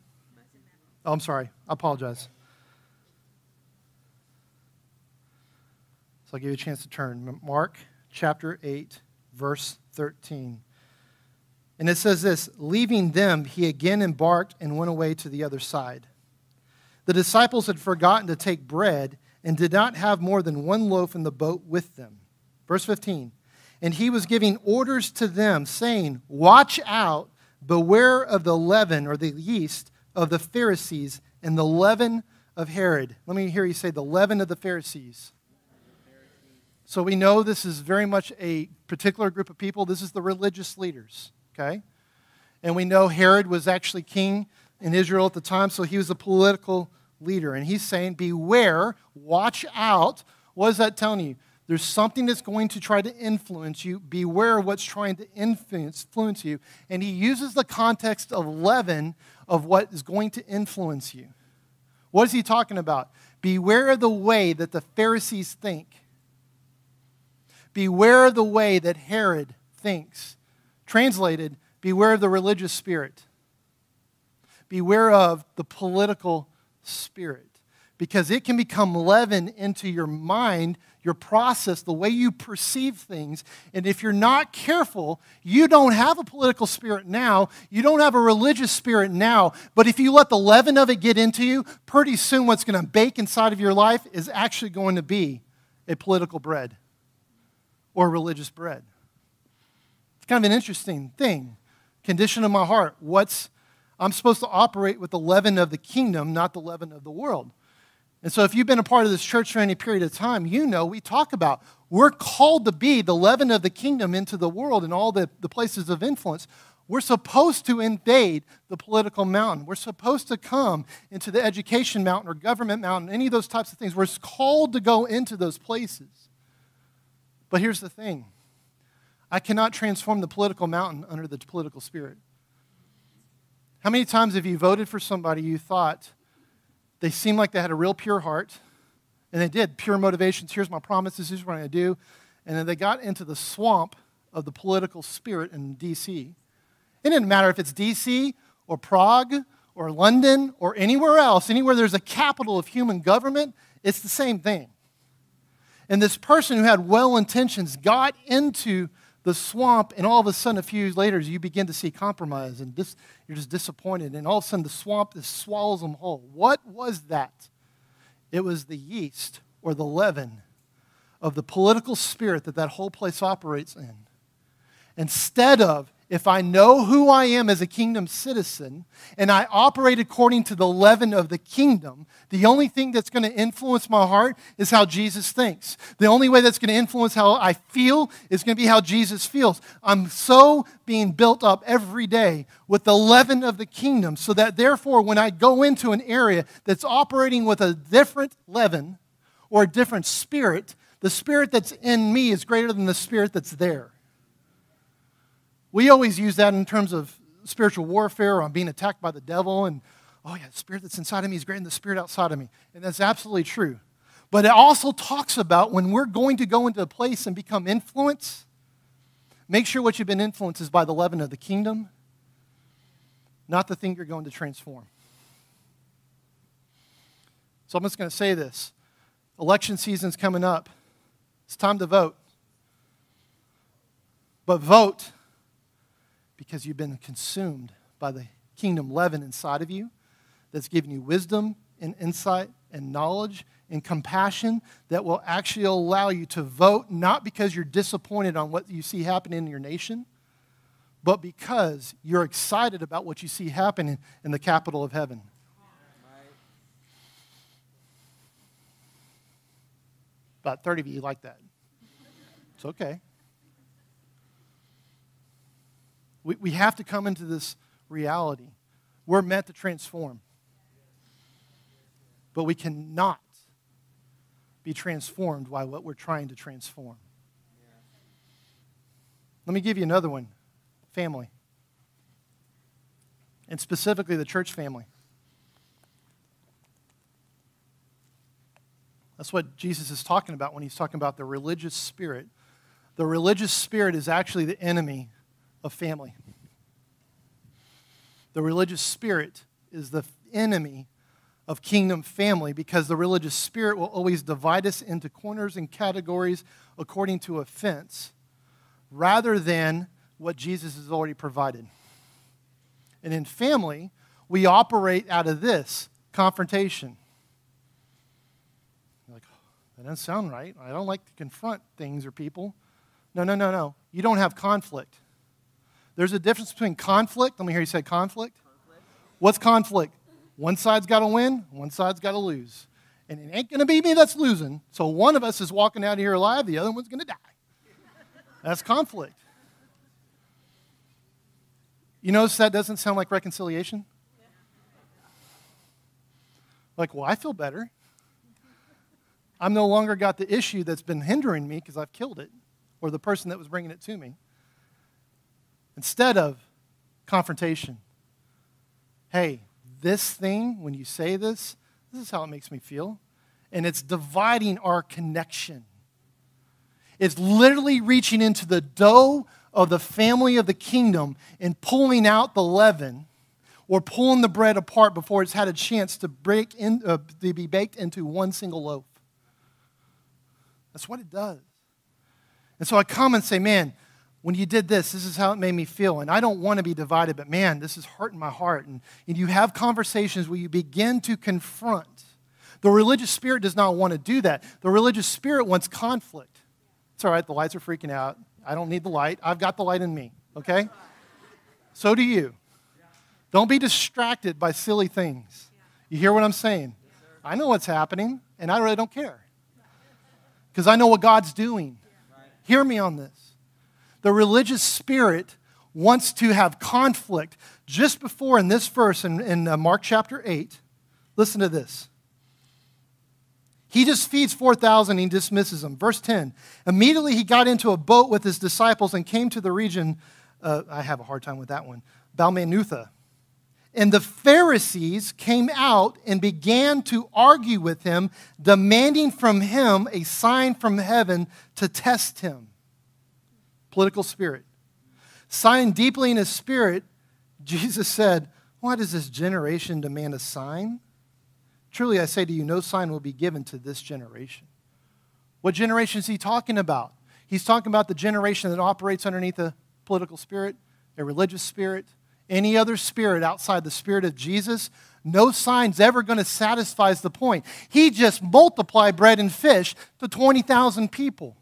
Oh, I'm sorry. I apologize. So I'll give you a chance to turn. Mark chapter 8, verse 13. And it says this Leaving them, he again embarked and went away to the other side. The disciples had forgotten to take bread and did not have more than one loaf in the boat with them. Verse 15. And he was giving orders to them, saying, Watch out, beware of the leaven or the yeast of the Pharisees and the leaven of Herod. Let me hear you say the leaven of the Pharisees. So we know this is very much a particular group of people. This is the religious leaders okay? And we know Herod was actually king in Israel at the time, so he was a political leader. And he's saying, Beware, watch out. What is that telling you? There's something that's going to try to influence you. Beware what's trying to influence, influence you. And he uses the context of leaven of what is going to influence you. What is he talking about? Beware of the way that the Pharisees think. Beware of the way that Herod thinks. Translated, beware of the religious spirit. Beware of the political spirit. Because it can become leaven into your mind, your process, the way you perceive things. And if you're not careful, you don't have a political spirit now. You don't have a religious spirit now. But if you let the leaven of it get into you, pretty soon what's going to bake inside of your life is actually going to be a political bread or religious bread. It's kind of an interesting thing. Condition of my heart. What's I'm supposed to operate with the leaven of the kingdom, not the leaven of the world. And so, if you've been a part of this church for any period of time, you know we talk about we're called to be the leaven of the kingdom into the world and all the, the places of influence. We're supposed to invade the political mountain. We're supposed to come into the education mountain or government mountain, any of those types of things. We're called to go into those places. But here's the thing I cannot transform the political mountain under the political spirit. How many times have you voted for somebody you thought they seemed like they had a real pure heart, and they did, pure motivations, here's my promises, here's what I'm going to do, and then they got into the swamp of the political spirit in D.C. It didn't matter if it's D.C. or Prague or London or anywhere else, anywhere there's a capital of human government, it's the same thing. And this person who had well intentions got into the swamp, and all of a sudden, a few years later, you begin to see compromise, and dis, you're just disappointed, and all of a sudden, the swamp just swallows them whole. What was that? It was the yeast or the leaven of the political spirit that that whole place operates in. Instead of, if I know who I am as a kingdom citizen and I operate according to the leaven of the kingdom, the only thing that's going to influence my heart is how Jesus thinks. The only way that's going to influence how I feel is going to be how Jesus feels. I'm so being built up every day with the leaven of the kingdom so that therefore, when I go into an area that's operating with a different leaven or a different spirit, the spirit that's in me is greater than the spirit that's there. We always use that in terms of spiritual warfare or I'm being attacked by the devil and, oh yeah, the spirit that's inside of me is greater than the spirit outside of me. And that's absolutely true. But it also talks about when we're going to go into a place and become influence, make sure what you've been influenced is by the leaven of the kingdom, not the thing you're going to transform. So I'm just going to say this. Election season's coming up. It's time to vote. But vote because you've been consumed by the kingdom leaven inside of you that's given you wisdom and insight and knowledge and compassion that will actually allow you to vote not because you're disappointed on what you see happening in your nation, but because you're excited about what you see happening in the capital of heaven. About 30 of you like that. It's okay. We, we have to come into this reality. We're meant to transform. But we cannot be transformed by what we're trying to transform. Let me give you another one family. And specifically the church family. That's what Jesus is talking about when he's talking about the religious spirit. The religious spirit is actually the enemy of family. The religious spirit is the enemy of kingdom family because the religious spirit will always divide us into corners and categories according to offense rather than what Jesus has already provided. And in family, we operate out of this confrontation. You're like, oh, that doesn't sound right. I don't like to confront things or people. No, no, no, no. You don't have conflict. There's a difference between conflict. Let me hear you say conflict. conflict. What's conflict? One side's got to win, one side's got to lose. And it ain't going to be me that's losing. So one of us is walking out of here alive, the other one's going to die. That's conflict. You notice that doesn't sound like reconciliation? Like, well, I feel better. I'm no longer got the issue that's been hindering me because I've killed it, or the person that was bringing it to me instead of confrontation. Hey, this thing, when you say this, this is how it makes me feel. And it's dividing our connection. It's literally reaching into the dough of the family of the kingdom and pulling out the leaven or pulling the bread apart before it's had a chance to, break in, uh, to be baked into one single loaf. That's what it does. And so I come and say, man, when you did this, this is how it made me feel. And I don't want to be divided, but man, this is hurting my heart. And, and you have conversations where you begin to confront. The religious spirit does not want to do that. The religious spirit wants conflict. It's all right, the lights are freaking out. I don't need the light. I've got the light in me, okay? So do you. Don't be distracted by silly things. You hear what I'm saying? I know what's happening, and I really don't care. Because I know what God's doing. Hear me on this. The religious spirit wants to have conflict. Just before in this verse in, in uh, Mark chapter 8, listen to this. He just feeds 4,000 he dismisses them. Verse 10 Immediately he got into a boat with his disciples and came to the region, uh, I have a hard time with that one, Balmanutha. And the Pharisees came out and began to argue with him, demanding from him a sign from heaven to test him political spirit. Sighing deeply in his spirit, Jesus said, Why does this generation demand a sign? Truly, I say to you, no sign will be given to this generation. What generation is he talking about? He's talking about the generation that operates underneath a political spirit, a religious spirit, any other spirit outside the spirit of Jesus. No sign's ever going to satisfy the point. He just multiplied bread and fish to 20,000 people.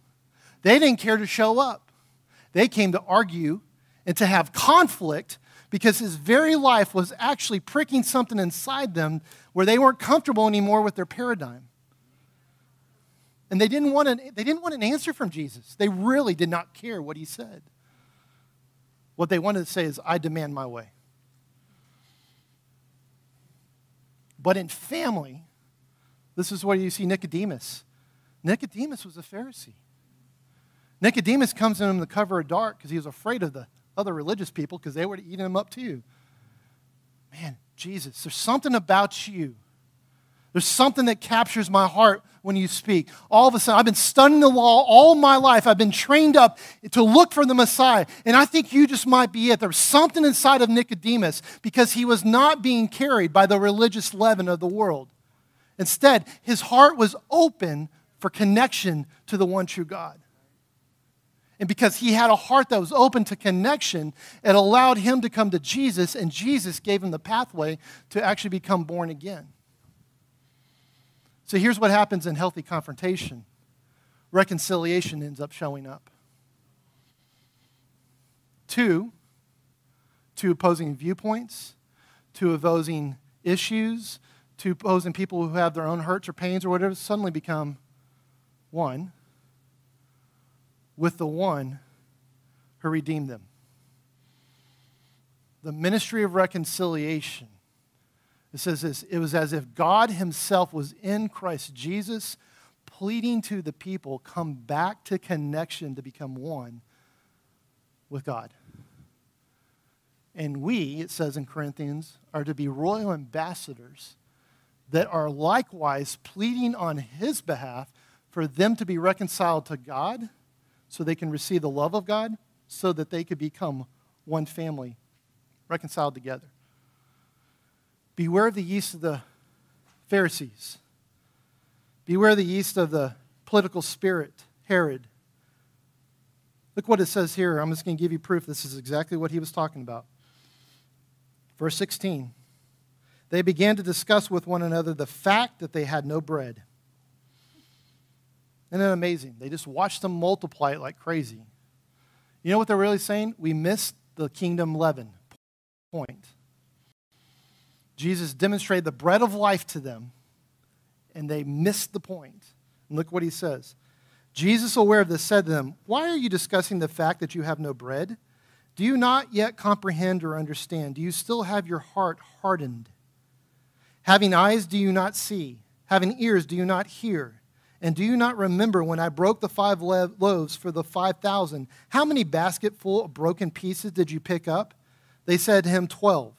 They didn't care to show up. They came to argue and to have conflict because his very life was actually pricking something inside them where they weren't comfortable anymore with their paradigm. And they didn't want an, they didn't want an answer from Jesus. They really did not care what he said. What they wanted to say is, I demand my way. But in family, this is where you see Nicodemus. Nicodemus was a Pharisee. Nicodemus comes to in the cover of dark because he was afraid of the other religious people because they were eating him up too. Man, Jesus, there's something about you. There's something that captures my heart when you speak. All of a sudden, I've been studying the law all my life. I've been trained up to look for the Messiah. And I think you just might be it. There's something inside of Nicodemus because he was not being carried by the religious leaven of the world. Instead, his heart was open for connection to the one true God. And because he had a heart that was open to connection, it allowed him to come to Jesus, and Jesus gave him the pathway to actually become born again. So here's what happens in healthy confrontation reconciliation ends up showing up. Two, two opposing viewpoints, two opposing issues, two opposing people who have their own hurts or pains or whatever suddenly become one with the one who redeemed them. The ministry of reconciliation it says this it was as if God Himself was in Christ Jesus, pleading to the people, come back to connection to become one with God. And we, it says in Corinthians, are to be royal ambassadors that are likewise pleading on His behalf for them to be reconciled to God so they can receive the love of God, so that they could become one family, reconciled together. Beware of the yeast of the Pharisees. Beware of the yeast of the political spirit, Herod. Look what it says here. I'm just going to give you proof this is exactly what he was talking about. Verse 16. They began to discuss with one another the fact that they had no bread. Isn't that amazing? They just watched them multiply it like crazy. You know what they're really saying? We missed the kingdom leaven point. Jesus demonstrated the bread of life to them, and they missed the point. And look what he says. Jesus, aware of this, said to them, Why are you discussing the fact that you have no bread? Do you not yet comprehend or understand? Do you still have your heart hardened? Having eyes, do you not see? Having ears, do you not hear? And do you not remember when I broke the five loaves for the 5,000? How many basketful of broken pieces did you pick up? They said to him, Twelve.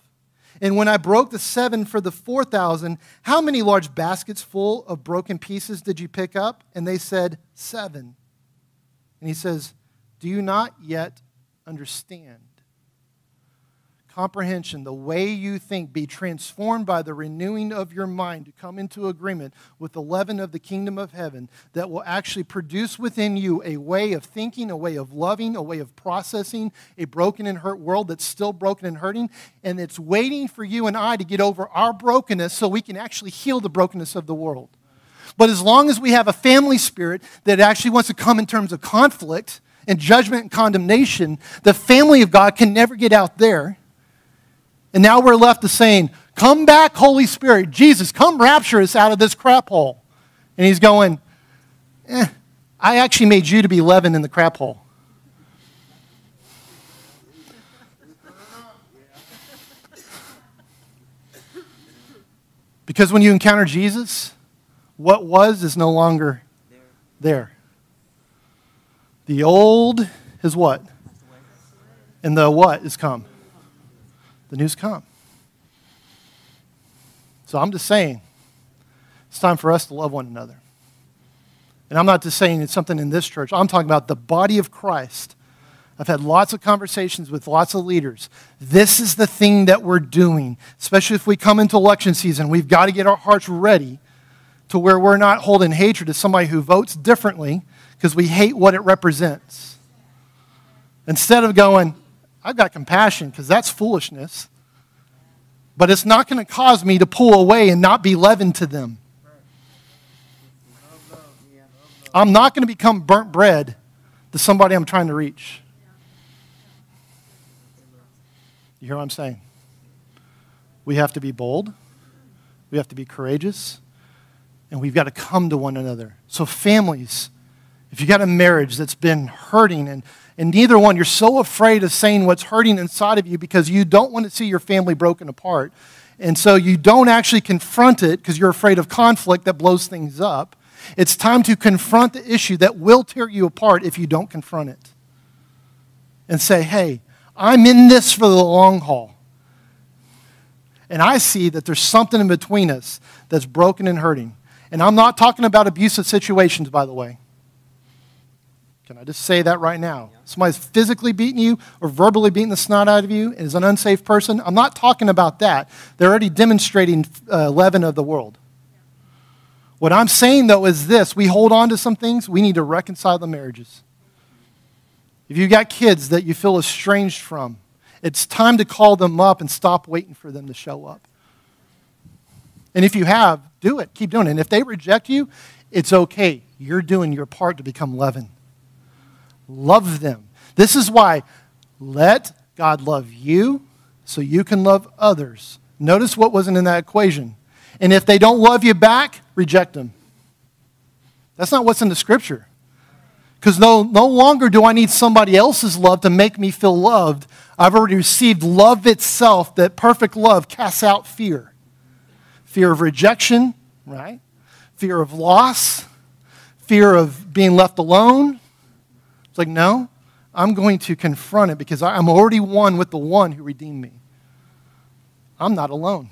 And when I broke the seven for the 4,000, how many large baskets full of broken pieces did you pick up? And they said, Seven. And he says, Do you not yet understand? Comprehension, the way you think, be transformed by the renewing of your mind to come into agreement with the leaven of the kingdom of heaven that will actually produce within you a way of thinking, a way of loving, a way of processing a broken and hurt world that's still broken and hurting. And it's waiting for you and I to get over our brokenness so we can actually heal the brokenness of the world. But as long as we have a family spirit that actually wants to come in terms of conflict and judgment and condemnation, the family of God can never get out there and now we're left to saying, Come back, Holy Spirit. Jesus, come rapture us out of this crap hole. And he's going, eh, I actually made you to be leaven in the crap hole. Because when you encounter Jesus, what was is no longer there. The old is what? And the what is come the news come. So I'm just saying, it's time for us to love one another. And I'm not just saying it's something in this church, I'm talking about the body of Christ. I've had lots of conversations with lots of leaders. This is the thing that we're doing, especially if we come into election season. We've got to get our hearts ready to where we're not holding hatred to somebody who votes differently because we hate what it represents. Instead of going, I've got compassion because that's foolishness. but it's not going to cause me to pull away and not be leavened to them. I'm not going to become burnt bread to somebody I'm trying to reach. You hear what I'm saying? We have to be bold, we have to be courageous, and we've got to come to one another. So, families, if you got a marriage that's been hurting and, and neither one, you're so afraid of saying what's hurting inside of you because you don't want to see your family broken apart. And so you don't actually confront it because you're afraid of conflict that blows things up. It's time to confront the issue that will tear you apart if you don't confront it. And say, hey, I'm in this for the long haul. And I see that there's something in between us that's broken and hurting. And I'm not talking about abusive situations, by the way. Can I just say that right now? Somebody's physically beating you or verbally beating the snot out of you and is an unsafe person. I'm not talking about that. They're already demonstrating uh, leaven of the world. What I'm saying, though, is this we hold on to some things, we need to reconcile the marriages. If you've got kids that you feel estranged from, it's time to call them up and stop waiting for them to show up. And if you have, do it. Keep doing it. And if they reject you, it's okay. You're doing your part to become leaven. Love them. This is why let God love you so you can love others. Notice what wasn't in that equation. And if they don't love you back, reject them. That's not what's in the scripture. Because no, no longer do I need somebody else's love to make me feel loved. I've already received love itself, that perfect love casts out fear fear of rejection, right? Fear of loss, fear of being left alone. It's like, no, I'm going to confront it because I'm already one with the one who redeemed me. I'm not alone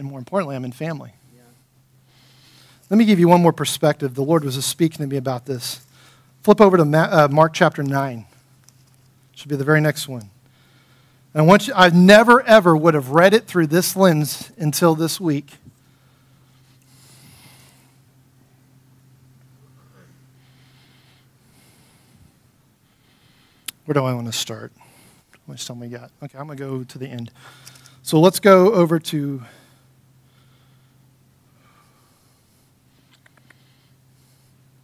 and more importantly, I'm in family. Let me give you one more perspective. The Lord was speaking to me about this. Flip over to uh, Mark chapter 9. Should be the very next one. And I want you, I never ever would have read it through this lens until this week. Where do I want to start? How much time we got? Okay, I'm going to go to the end. So let's go over to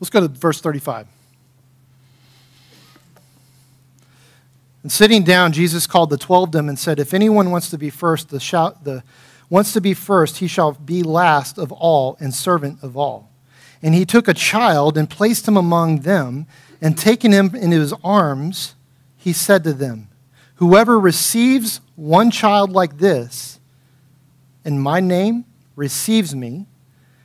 Let's go to verse 35. And sitting down, Jesus called the twelve them and said, If anyone wants to be first, the, shout, the wants to be first, he shall be last of all and servant of all. And he took a child and placed him among them, and taking him in his arms, he said to them, Whoever receives one child like this in my name receives me.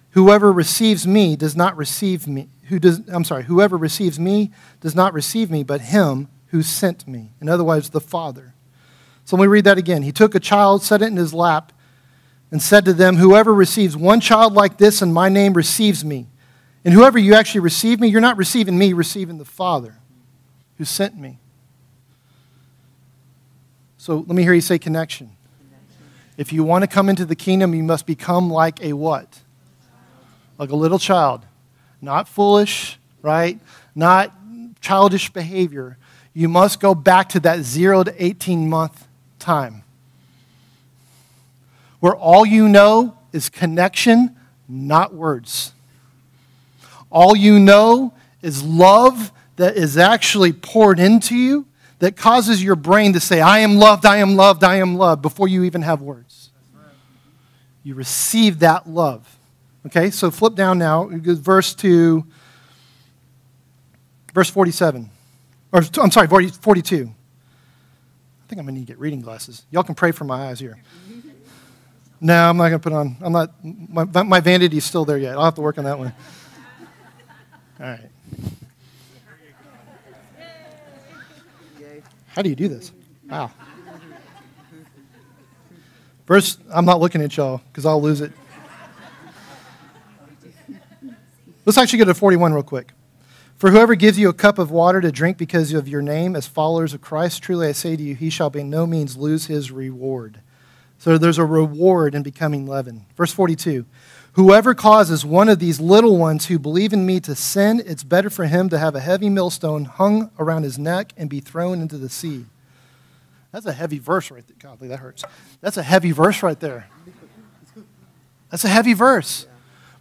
Whoever receives me does not receive me, who does, I'm sorry, whoever receives me does not receive me, but him who sent me. In other words, the Father. So let me read that again. He took a child, set it in his lap, and said to them, Whoever receives one child like this in my name receives me. And whoever you actually receive me, you're not receiving me, you're receiving the Father who sent me. So let me hear you say connection. If you want to come into the kingdom, you must become like a what? Like a little child not foolish, right? Not childish behavior. You must go back to that 0 to 18 month time where all you know is connection, not words. All you know is love that is actually poured into you that causes your brain to say, I am loved, I am loved, I am loved, before you even have words. You receive that love. Okay, so flip down now, verse to verse 47. Or, I'm sorry, 42. I think I'm going to need to get reading glasses. Y'all can pray for my eyes here. No, I'm not going to put on, I'm not, my, my vanity is still there yet. I'll have to work on that one. All right. How do you do this? Wow. Verse, I'm not looking at y'all because I'll lose it. Let's actually go to 41 real quick. For whoever gives you a cup of water to drink because of your name as followers of Christ, truly I say to you, he shall by no means lose his reward. So there's a reward in becoming leaven. Verse 42 Whoever causes one of these little ones who believe in me to sin, it's better for him to have a heavy millstone hung around his neck and be thrown into the sea. That's a heavy verse right there. Godly, that hurts. That's a heavy verse right there. That's a heavy verse.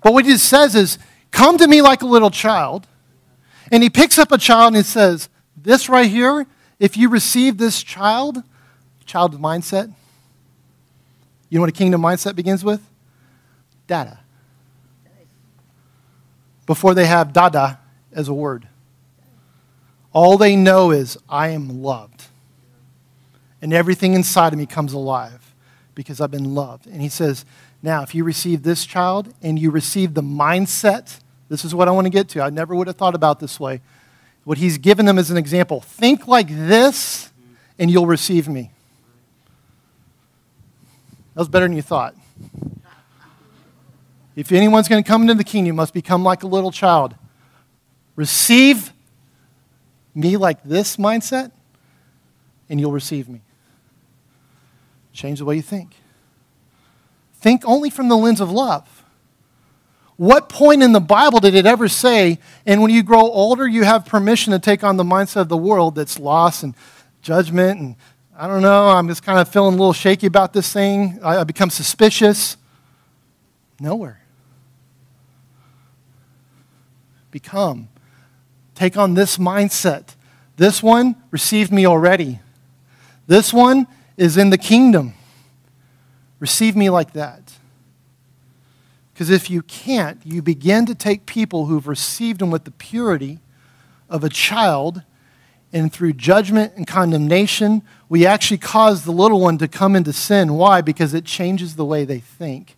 But what he says is, Come to me like a little child. And he picks up a child and he says, This right here, if you receive this child, child's mindset, you know what a kingdom mindset begins with? Dada. Before they have dada as a word. All they know is, I am loved. And everything inside of me comes alive because I've been loved. And he says, Now, if you receive this child and you receive the mindset, this is what I want to get to. I never would have thought about this way. What he's given them as an example think like this, and you'll receive me. That was better than you thought. If anyone's going to come into the kingdom, you must become like a little child. Receive me like this mindset, and you'll receive me. Change the way you think. Think only from the lens of love. What point in the Bible did it ever say, and when you grow older, you have permission to take on the mindset of the world that's loss and judgment and I don't know, I'm just kind of feeling a little shaky about this thing. I, I become suspicious. Nowhere. Become. Take on this mindset. This one received me already. This one is in the kingdom. Receive me like that. Because if you can't, you begin to take people who've received them with the purity of a child and through judgment and condemnation, we actually cause the little one to come into sin. Why? Because it changes the way they think.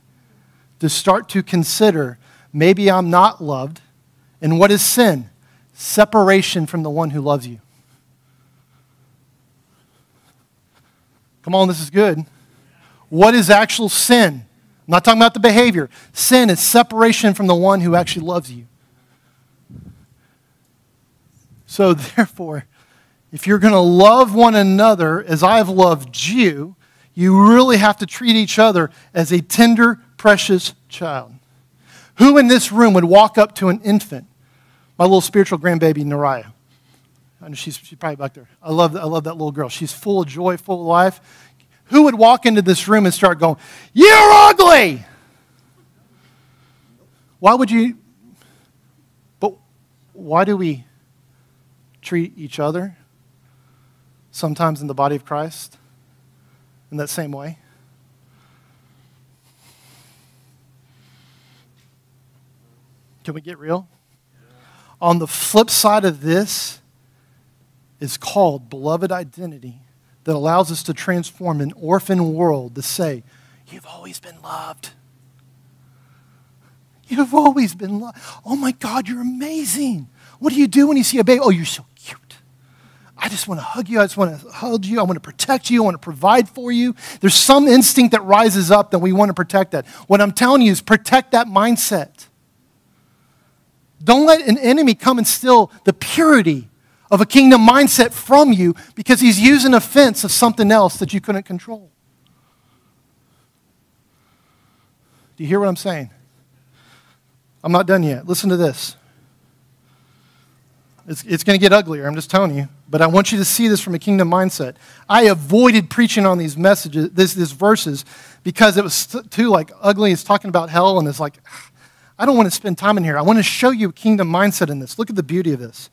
To start to consider, maybe I'm not loved. And what is sin? Separation from the one who loves you. Come on, this is good. What is actual sin? I'm not talking about the behavior. Sin is separation from the one who actually loves you. So, therefore, if you're going to love one another as I've loved you, you really have to treat each other as a tender, precious child. Who in this room would walk up to an infant? My little spiritual grandbaby, Nariah. Know she's, she's probably back there. I love, I love that little girl. She's full of joy, full of life. Who would walk into this room and start going, You're ugly? Why would you? But why do we treat each other sometimes in the body of Christ in that same way. Can we get real? On the flip side of this is called beloved identity that allows us to transform an orphan world to say, You've always been loved. You've always been loved. Oh my God, you're amazing. What do you do when you see a baby? Oh, you're so cute. I just want to hug you. I just want to hold you. I want to protect you. I want to provide for you. There's some instinct that rises up that we want to protect that. What I'm telling you is protect that mindset. Don't let an enemy come and steal the purity of a kingdom mindset from you because he's using a fence of something else that you couldn't control. Do you hear what I'm saying? I'm not done yet. Listen to this. It's, it's going to get uglier, I'm just telling you. But I want you to see this from a kingdom mindset. I avoided preaching on these messages, these verses, because it was too like ugly. It's talking about hell, and it's like, I don't want to spend time in here. I want to show you a kingdom mindset in this. Look at the beauty of this.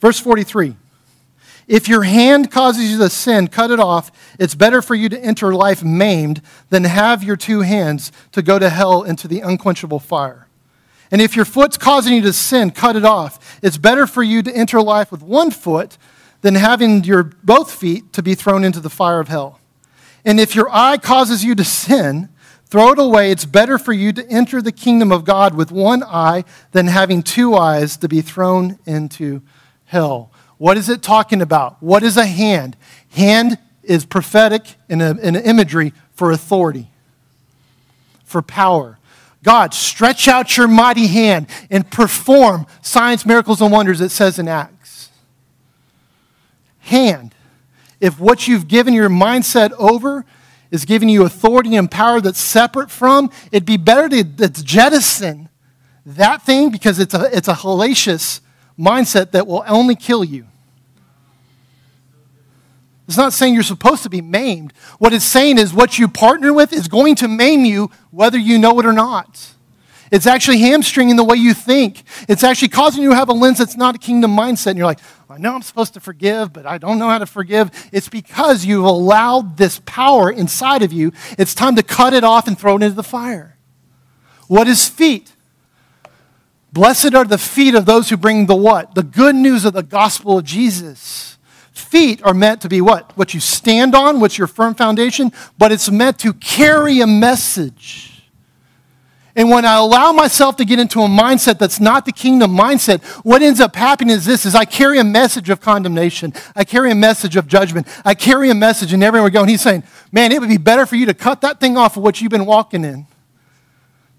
Verse 43. If your hand causes you to sin, cut it off. It's better for you to enter life maimed than have your two hands to go to hell into the unquenchable fire. And if your foot's causing you to sin, cut it off. It's better for you to enter life with one foot than having your both feet to be thrown into the fire of hell. And if your eye causes you to sin, throw it away. It's better for you to enter the kingdom of God with one eye than having two eyes to be thrown into hell. What is it talking about? What is a hand? Hand is prophetic in, a, in imagery for authority, for power. God, stretch out your mighty hand and perform signs, miracles, and wonders, it says in Acts. Hand. If what you've given your mindset over is giving you authority and power that's separate from, it'd be better to, to jettison that thing because it's a, it's a hellacious mindset that will only kill you. It's not saying you're supposed to be maimed. What it's saying is what you partner with is going to maim you whether you know it or not. It's actually hamstringing the way you think. It's actually causing you to have a lens that's not a kingdom mindset. And you're like, I know I'm supposed to forgive, but I don't know how to forgive. It's because you've allowed this power inside of you. It's time to cut it off and throw it into the fire. What is feet? Blessed are the feet of those who bring the what? The good news of the gospel of Jesus. Feet are meant to be what? What you stand on, what's your firm foundation, but it's meant to carry a message. And when I allow myself to get into a mindset that's not the kingdom mindset, what ends up happening is this is I carry a message of condemnation. I carry a message of judgment. I carry a message and everywhere we go. And he's saying, man, it would be better for you to cut that thing off of what you've been walking in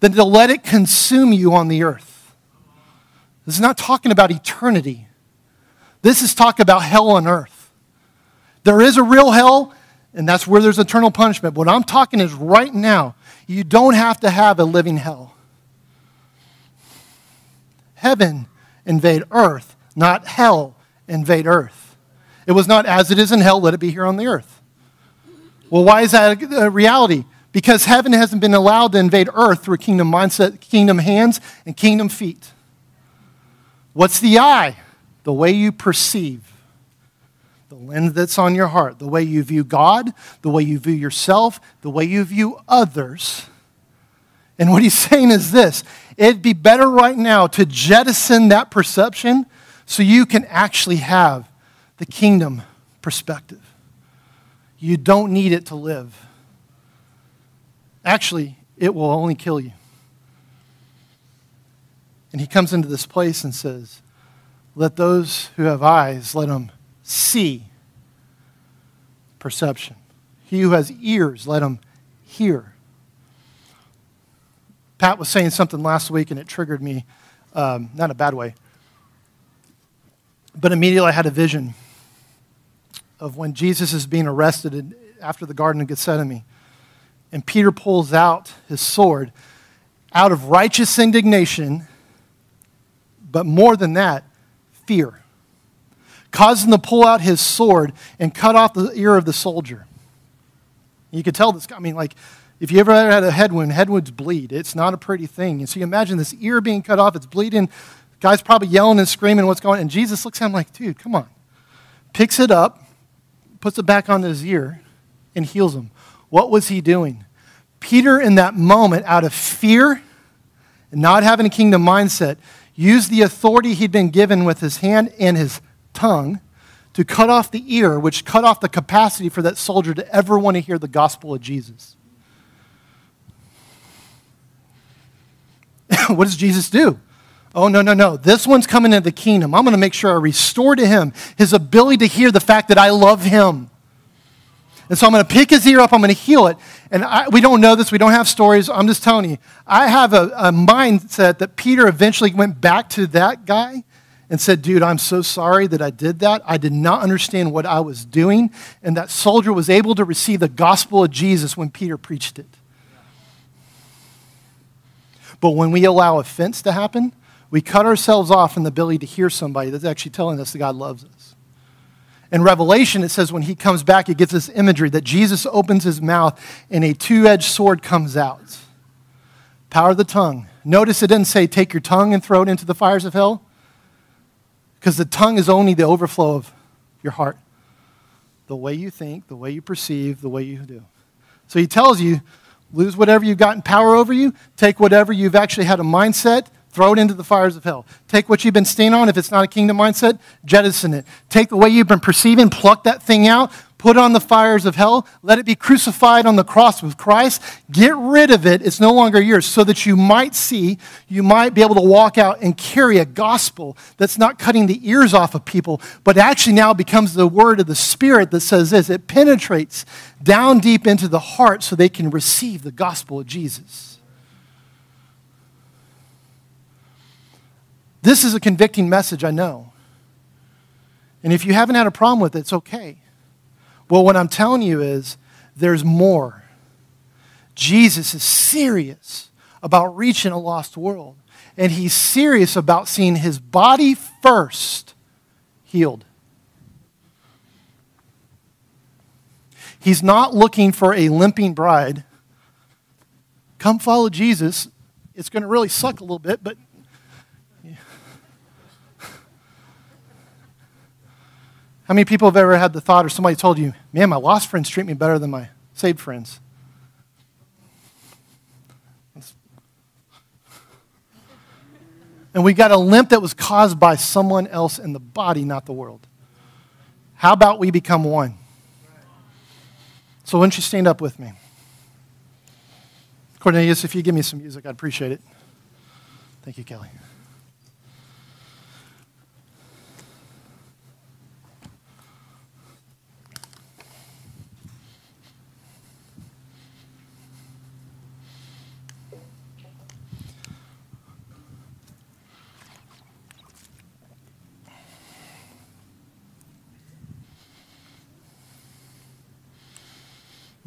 than to let it consume you on the earth. This is not talking about eternity. This is talk about hell on earth. There is a real hell, and that's where there's eternal punishment. What I'm talking is right now, you don't have to have a living hell. Heaven invade earth, not hell invade earth. It was not as it is in hell, let it be here on the earth. Well, why is that a reality? Because heaven hasn't been allowed to invade earth through kingdom mindset, kingdom hands, and kingdom feet. What's the eye? The way you perceive the lens that's on your heart, the way you view God, the way you view yourself, the way you view others. And what he's saying is this it'd be better right now to jettison that perception so you can actually have the kingdom perspective. You don't need it to live. Actually, it will only kill you. And he comes into this place and says, Let those who have eyes, let them see perception. He who has ears, let him hear. Pat was saying something last week and it triggered me, um, not in a bad way. But immediately I had a vision of when Jesus is being arrested after the Garden of Gethsemane. And Peter pulls out his sword out of righteous indignation, but more than that, fear caused him to pull out his sword and cut off the ear of the soldier. You could tell this, I mean, like, if you ever had a head wound, head wounds bleed. It's not a pretty thing. And so you imagine this ear being cut off, it's bleeding. Guy's probably yelling and screaming what's going on. And Jesus looks at him like, dude, come on. Picks it up, puts it back on his ear, and heals him. What was he doing? Peter, in that moment, out of fear and not having a kingdom mindset, used the authority he'd been given with his hand and his tongue to cut off the ear, which cut off the capacity for that soldier to ever want to hear the gospel of Jesus. what does Jesus do? Oh, no, no, no. This one's coming into the kingdom. I'm going to make sure I restore to him his ability to hear the fact that I love him. And so I'm going to pick his ear up, I'm going to heal it. And I, we don't know this, we don't have stories. I'm just telling you. I have a, a mindset that Peter eventually went back to that guy and said, Dude, I'm so sorry that I did that. I did not understand what I was doing. And that soldier was able to receive the gospel of Jesus when Peter preached it. But when we allow offense to happen, we cut ourselves off from the ability to hear somebody that's actually telling us that God loves us. In Revelation, it says when he comes back, it gives this imagery that Jesus opens his mouth and a two edged sword comes out. Power of the tongue. Notice it didn't say take your tongue and throw it into the fires of hell. Because the tongue is only the overflow of your heart. The way you think, the way you perceive, the way you do. So he tells you lose whatever you've gotten power over you, take whatever you've actually had a mindset, throw it into the fires of hell. Take what you've been staying on, if it's not a kingdom mindset, jettison it. Take the way you've been perceiving, pluck that thing out, Put on the fires of hell. Let it be crucified on the cross with Christ. Get rid of it. It's no longer yours. So that you might see, you might be able to walk out and carry a gospel that's not cutting the ears off of people, but actually now becomes the word of the Spirit that says this it penetrates down deep into the heart so they can receive the gospel of Jesus. This is a convicting message, I know. And if you haven't had a problem with it, it's okay. Well, what I'm telling you is there's more. Jesus is serious about reaching a lost world, and he's serious about seeing his body first healed. He's not looking for a limping bride. Come follow Jesus. It's going to really suck a little bit, but How many people have ever had the thought or somebody told you, man, my lost friends treat me better than my saved friends? And we got a limp that was caused by someone else in the body, not the world. How about we become one? So, why don't you stand up with me? Cornelius, if you give me some music, I'd appreciate it. Thank you, Kelly.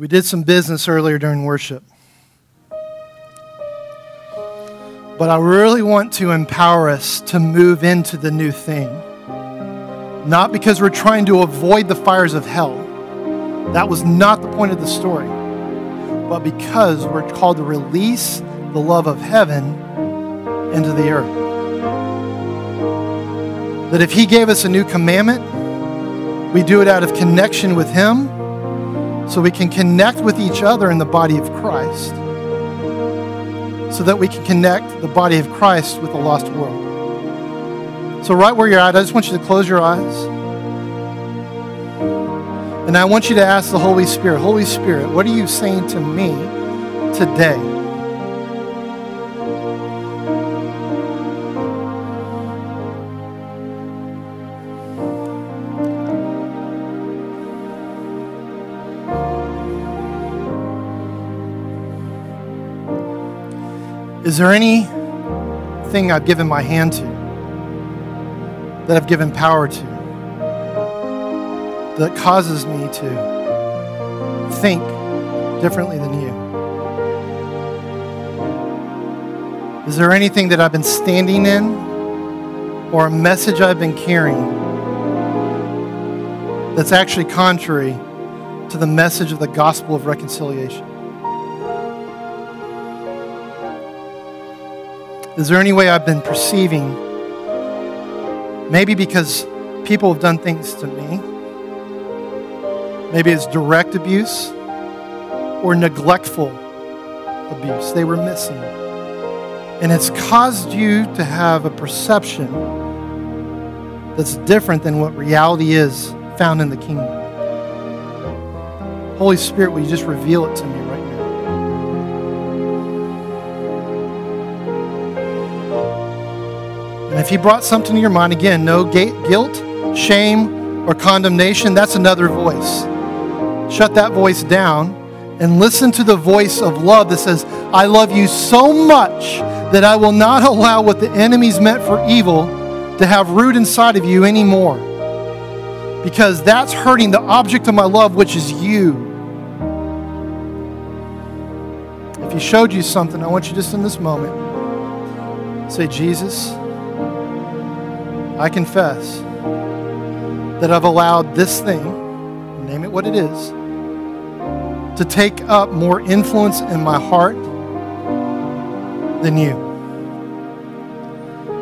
We did some business earlier during worship. But I really want to empower us to move into the new thing. Not because we're trying to avoid the fires of hell. That was not the point of the story. But because we're called to release the love of heaven into the earth. That if He gave us a new commandment, we do it out of connection with Him so we can connect with each other in the body of Christ, so that we can connect the body of Christ with the lost world. So, right where you're at, I just want you to close your eyes. And I want you to ask the Holy Spirit, Holy Spirit, what are you saying to me today? Is there anything I've given my hand to that I've given power to that causes me to think differently than you? Is there anything that I've been standing in or a message I've been carrying that's actually contrary to the message of the gospel of reconciliation? Is there any way I've been perceiving, maybe because people have done things to me? Maybe it's direct abuse or neglectful abuse. They were missing. And it's caused you to have a perception that's different than what reality is found in the kingdom. Holy Spirit, will you just reveal it to me right now? If he brought something to your mind, again, no guilt, shame, or condemnation, that's another voice. Shut that voice down and listen to the voice of love that says, I love you so much that I will not allow what the enemy's meant for evil to have root inside of you anymore. Because that's hurting the object of my love, which is you. If he showed you something, I want you just in this moment say, Jesus, I confess that I've allowed this thing, name it what it is, to take up more influence in my heart than you.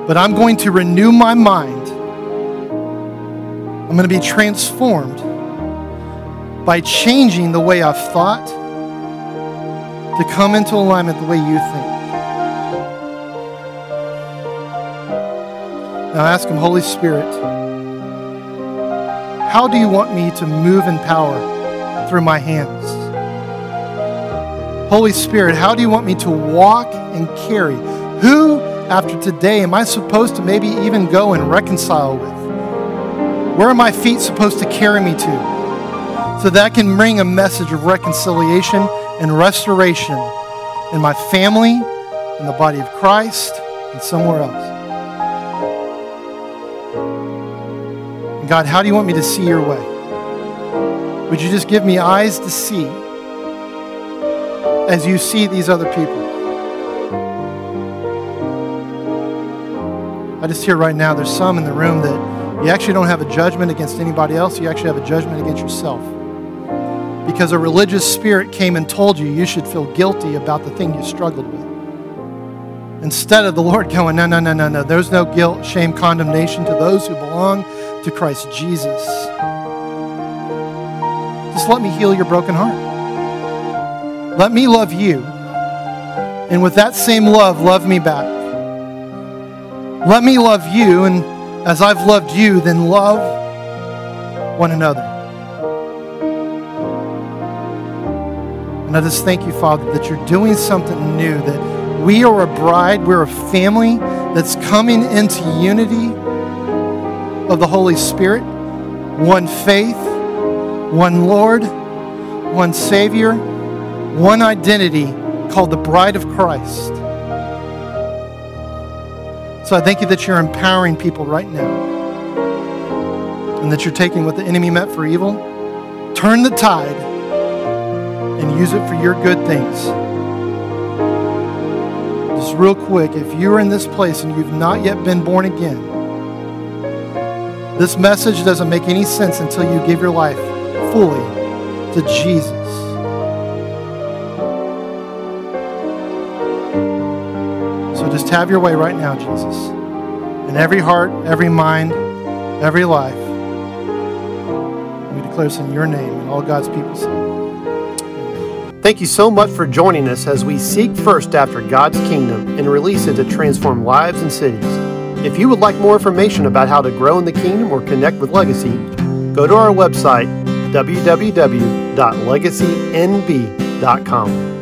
But I'm going to renew my mind. I'm going to be transformed by changing the way I've thought to come into alignment the way you think. Now ask Him, Holy Spirit, how do you want me to move in power through my hands? Holy Spirit, how do you want me to walk and carry? Who, after today, am I supposed to maybe even go and reconcile with? Where are my feet supposed to carry me to? So that I can bring a message of reconciliation and restoration in my family, in the body of Christ, and somewhere else. God, how do you want me to see your way? Would you just give me eyes to see as you see these other people? I just hear right now there's some in the room that you actually don't have a judgment against anybody else, you actually have a judgment against yourself. because a religious spirit came and told you you should feel guilty about the thing you struggled with. Instead of the Lord going, no, no, no, no, no, there's no guilt, shame, condemnation to those who belong to Christ Jesus. Just let me heal your broken heart. Let me love you. And with that same love, love me back. Let me love you, and as I've loved you, then love one another. And I just thank you, Father, that you're doing something new, that we are a bride, we're a family that's coming into unity of the Holy Spirit, one faith, one Lord, one Savior, one identity called the bride of Christ. So I thank you that you're empowering people right now and that you're taking what the enemy meant for evil, turn the tide, and use it for your good things. Just real quick, if you're in this place and you've not yet been born again, this message doesn't make any sense until you give your life fully to Jesus. So just have your way right now, Jesus. In every heart, every mind, every life. We declare this in your name and all God's people say. Thank you so much for joining us as we seek first after God's kingdom and release it to transform lives and cities. If you would like more information about how to grow in the kingdom or connect with Legacy, go to our website, www.legacynb.com.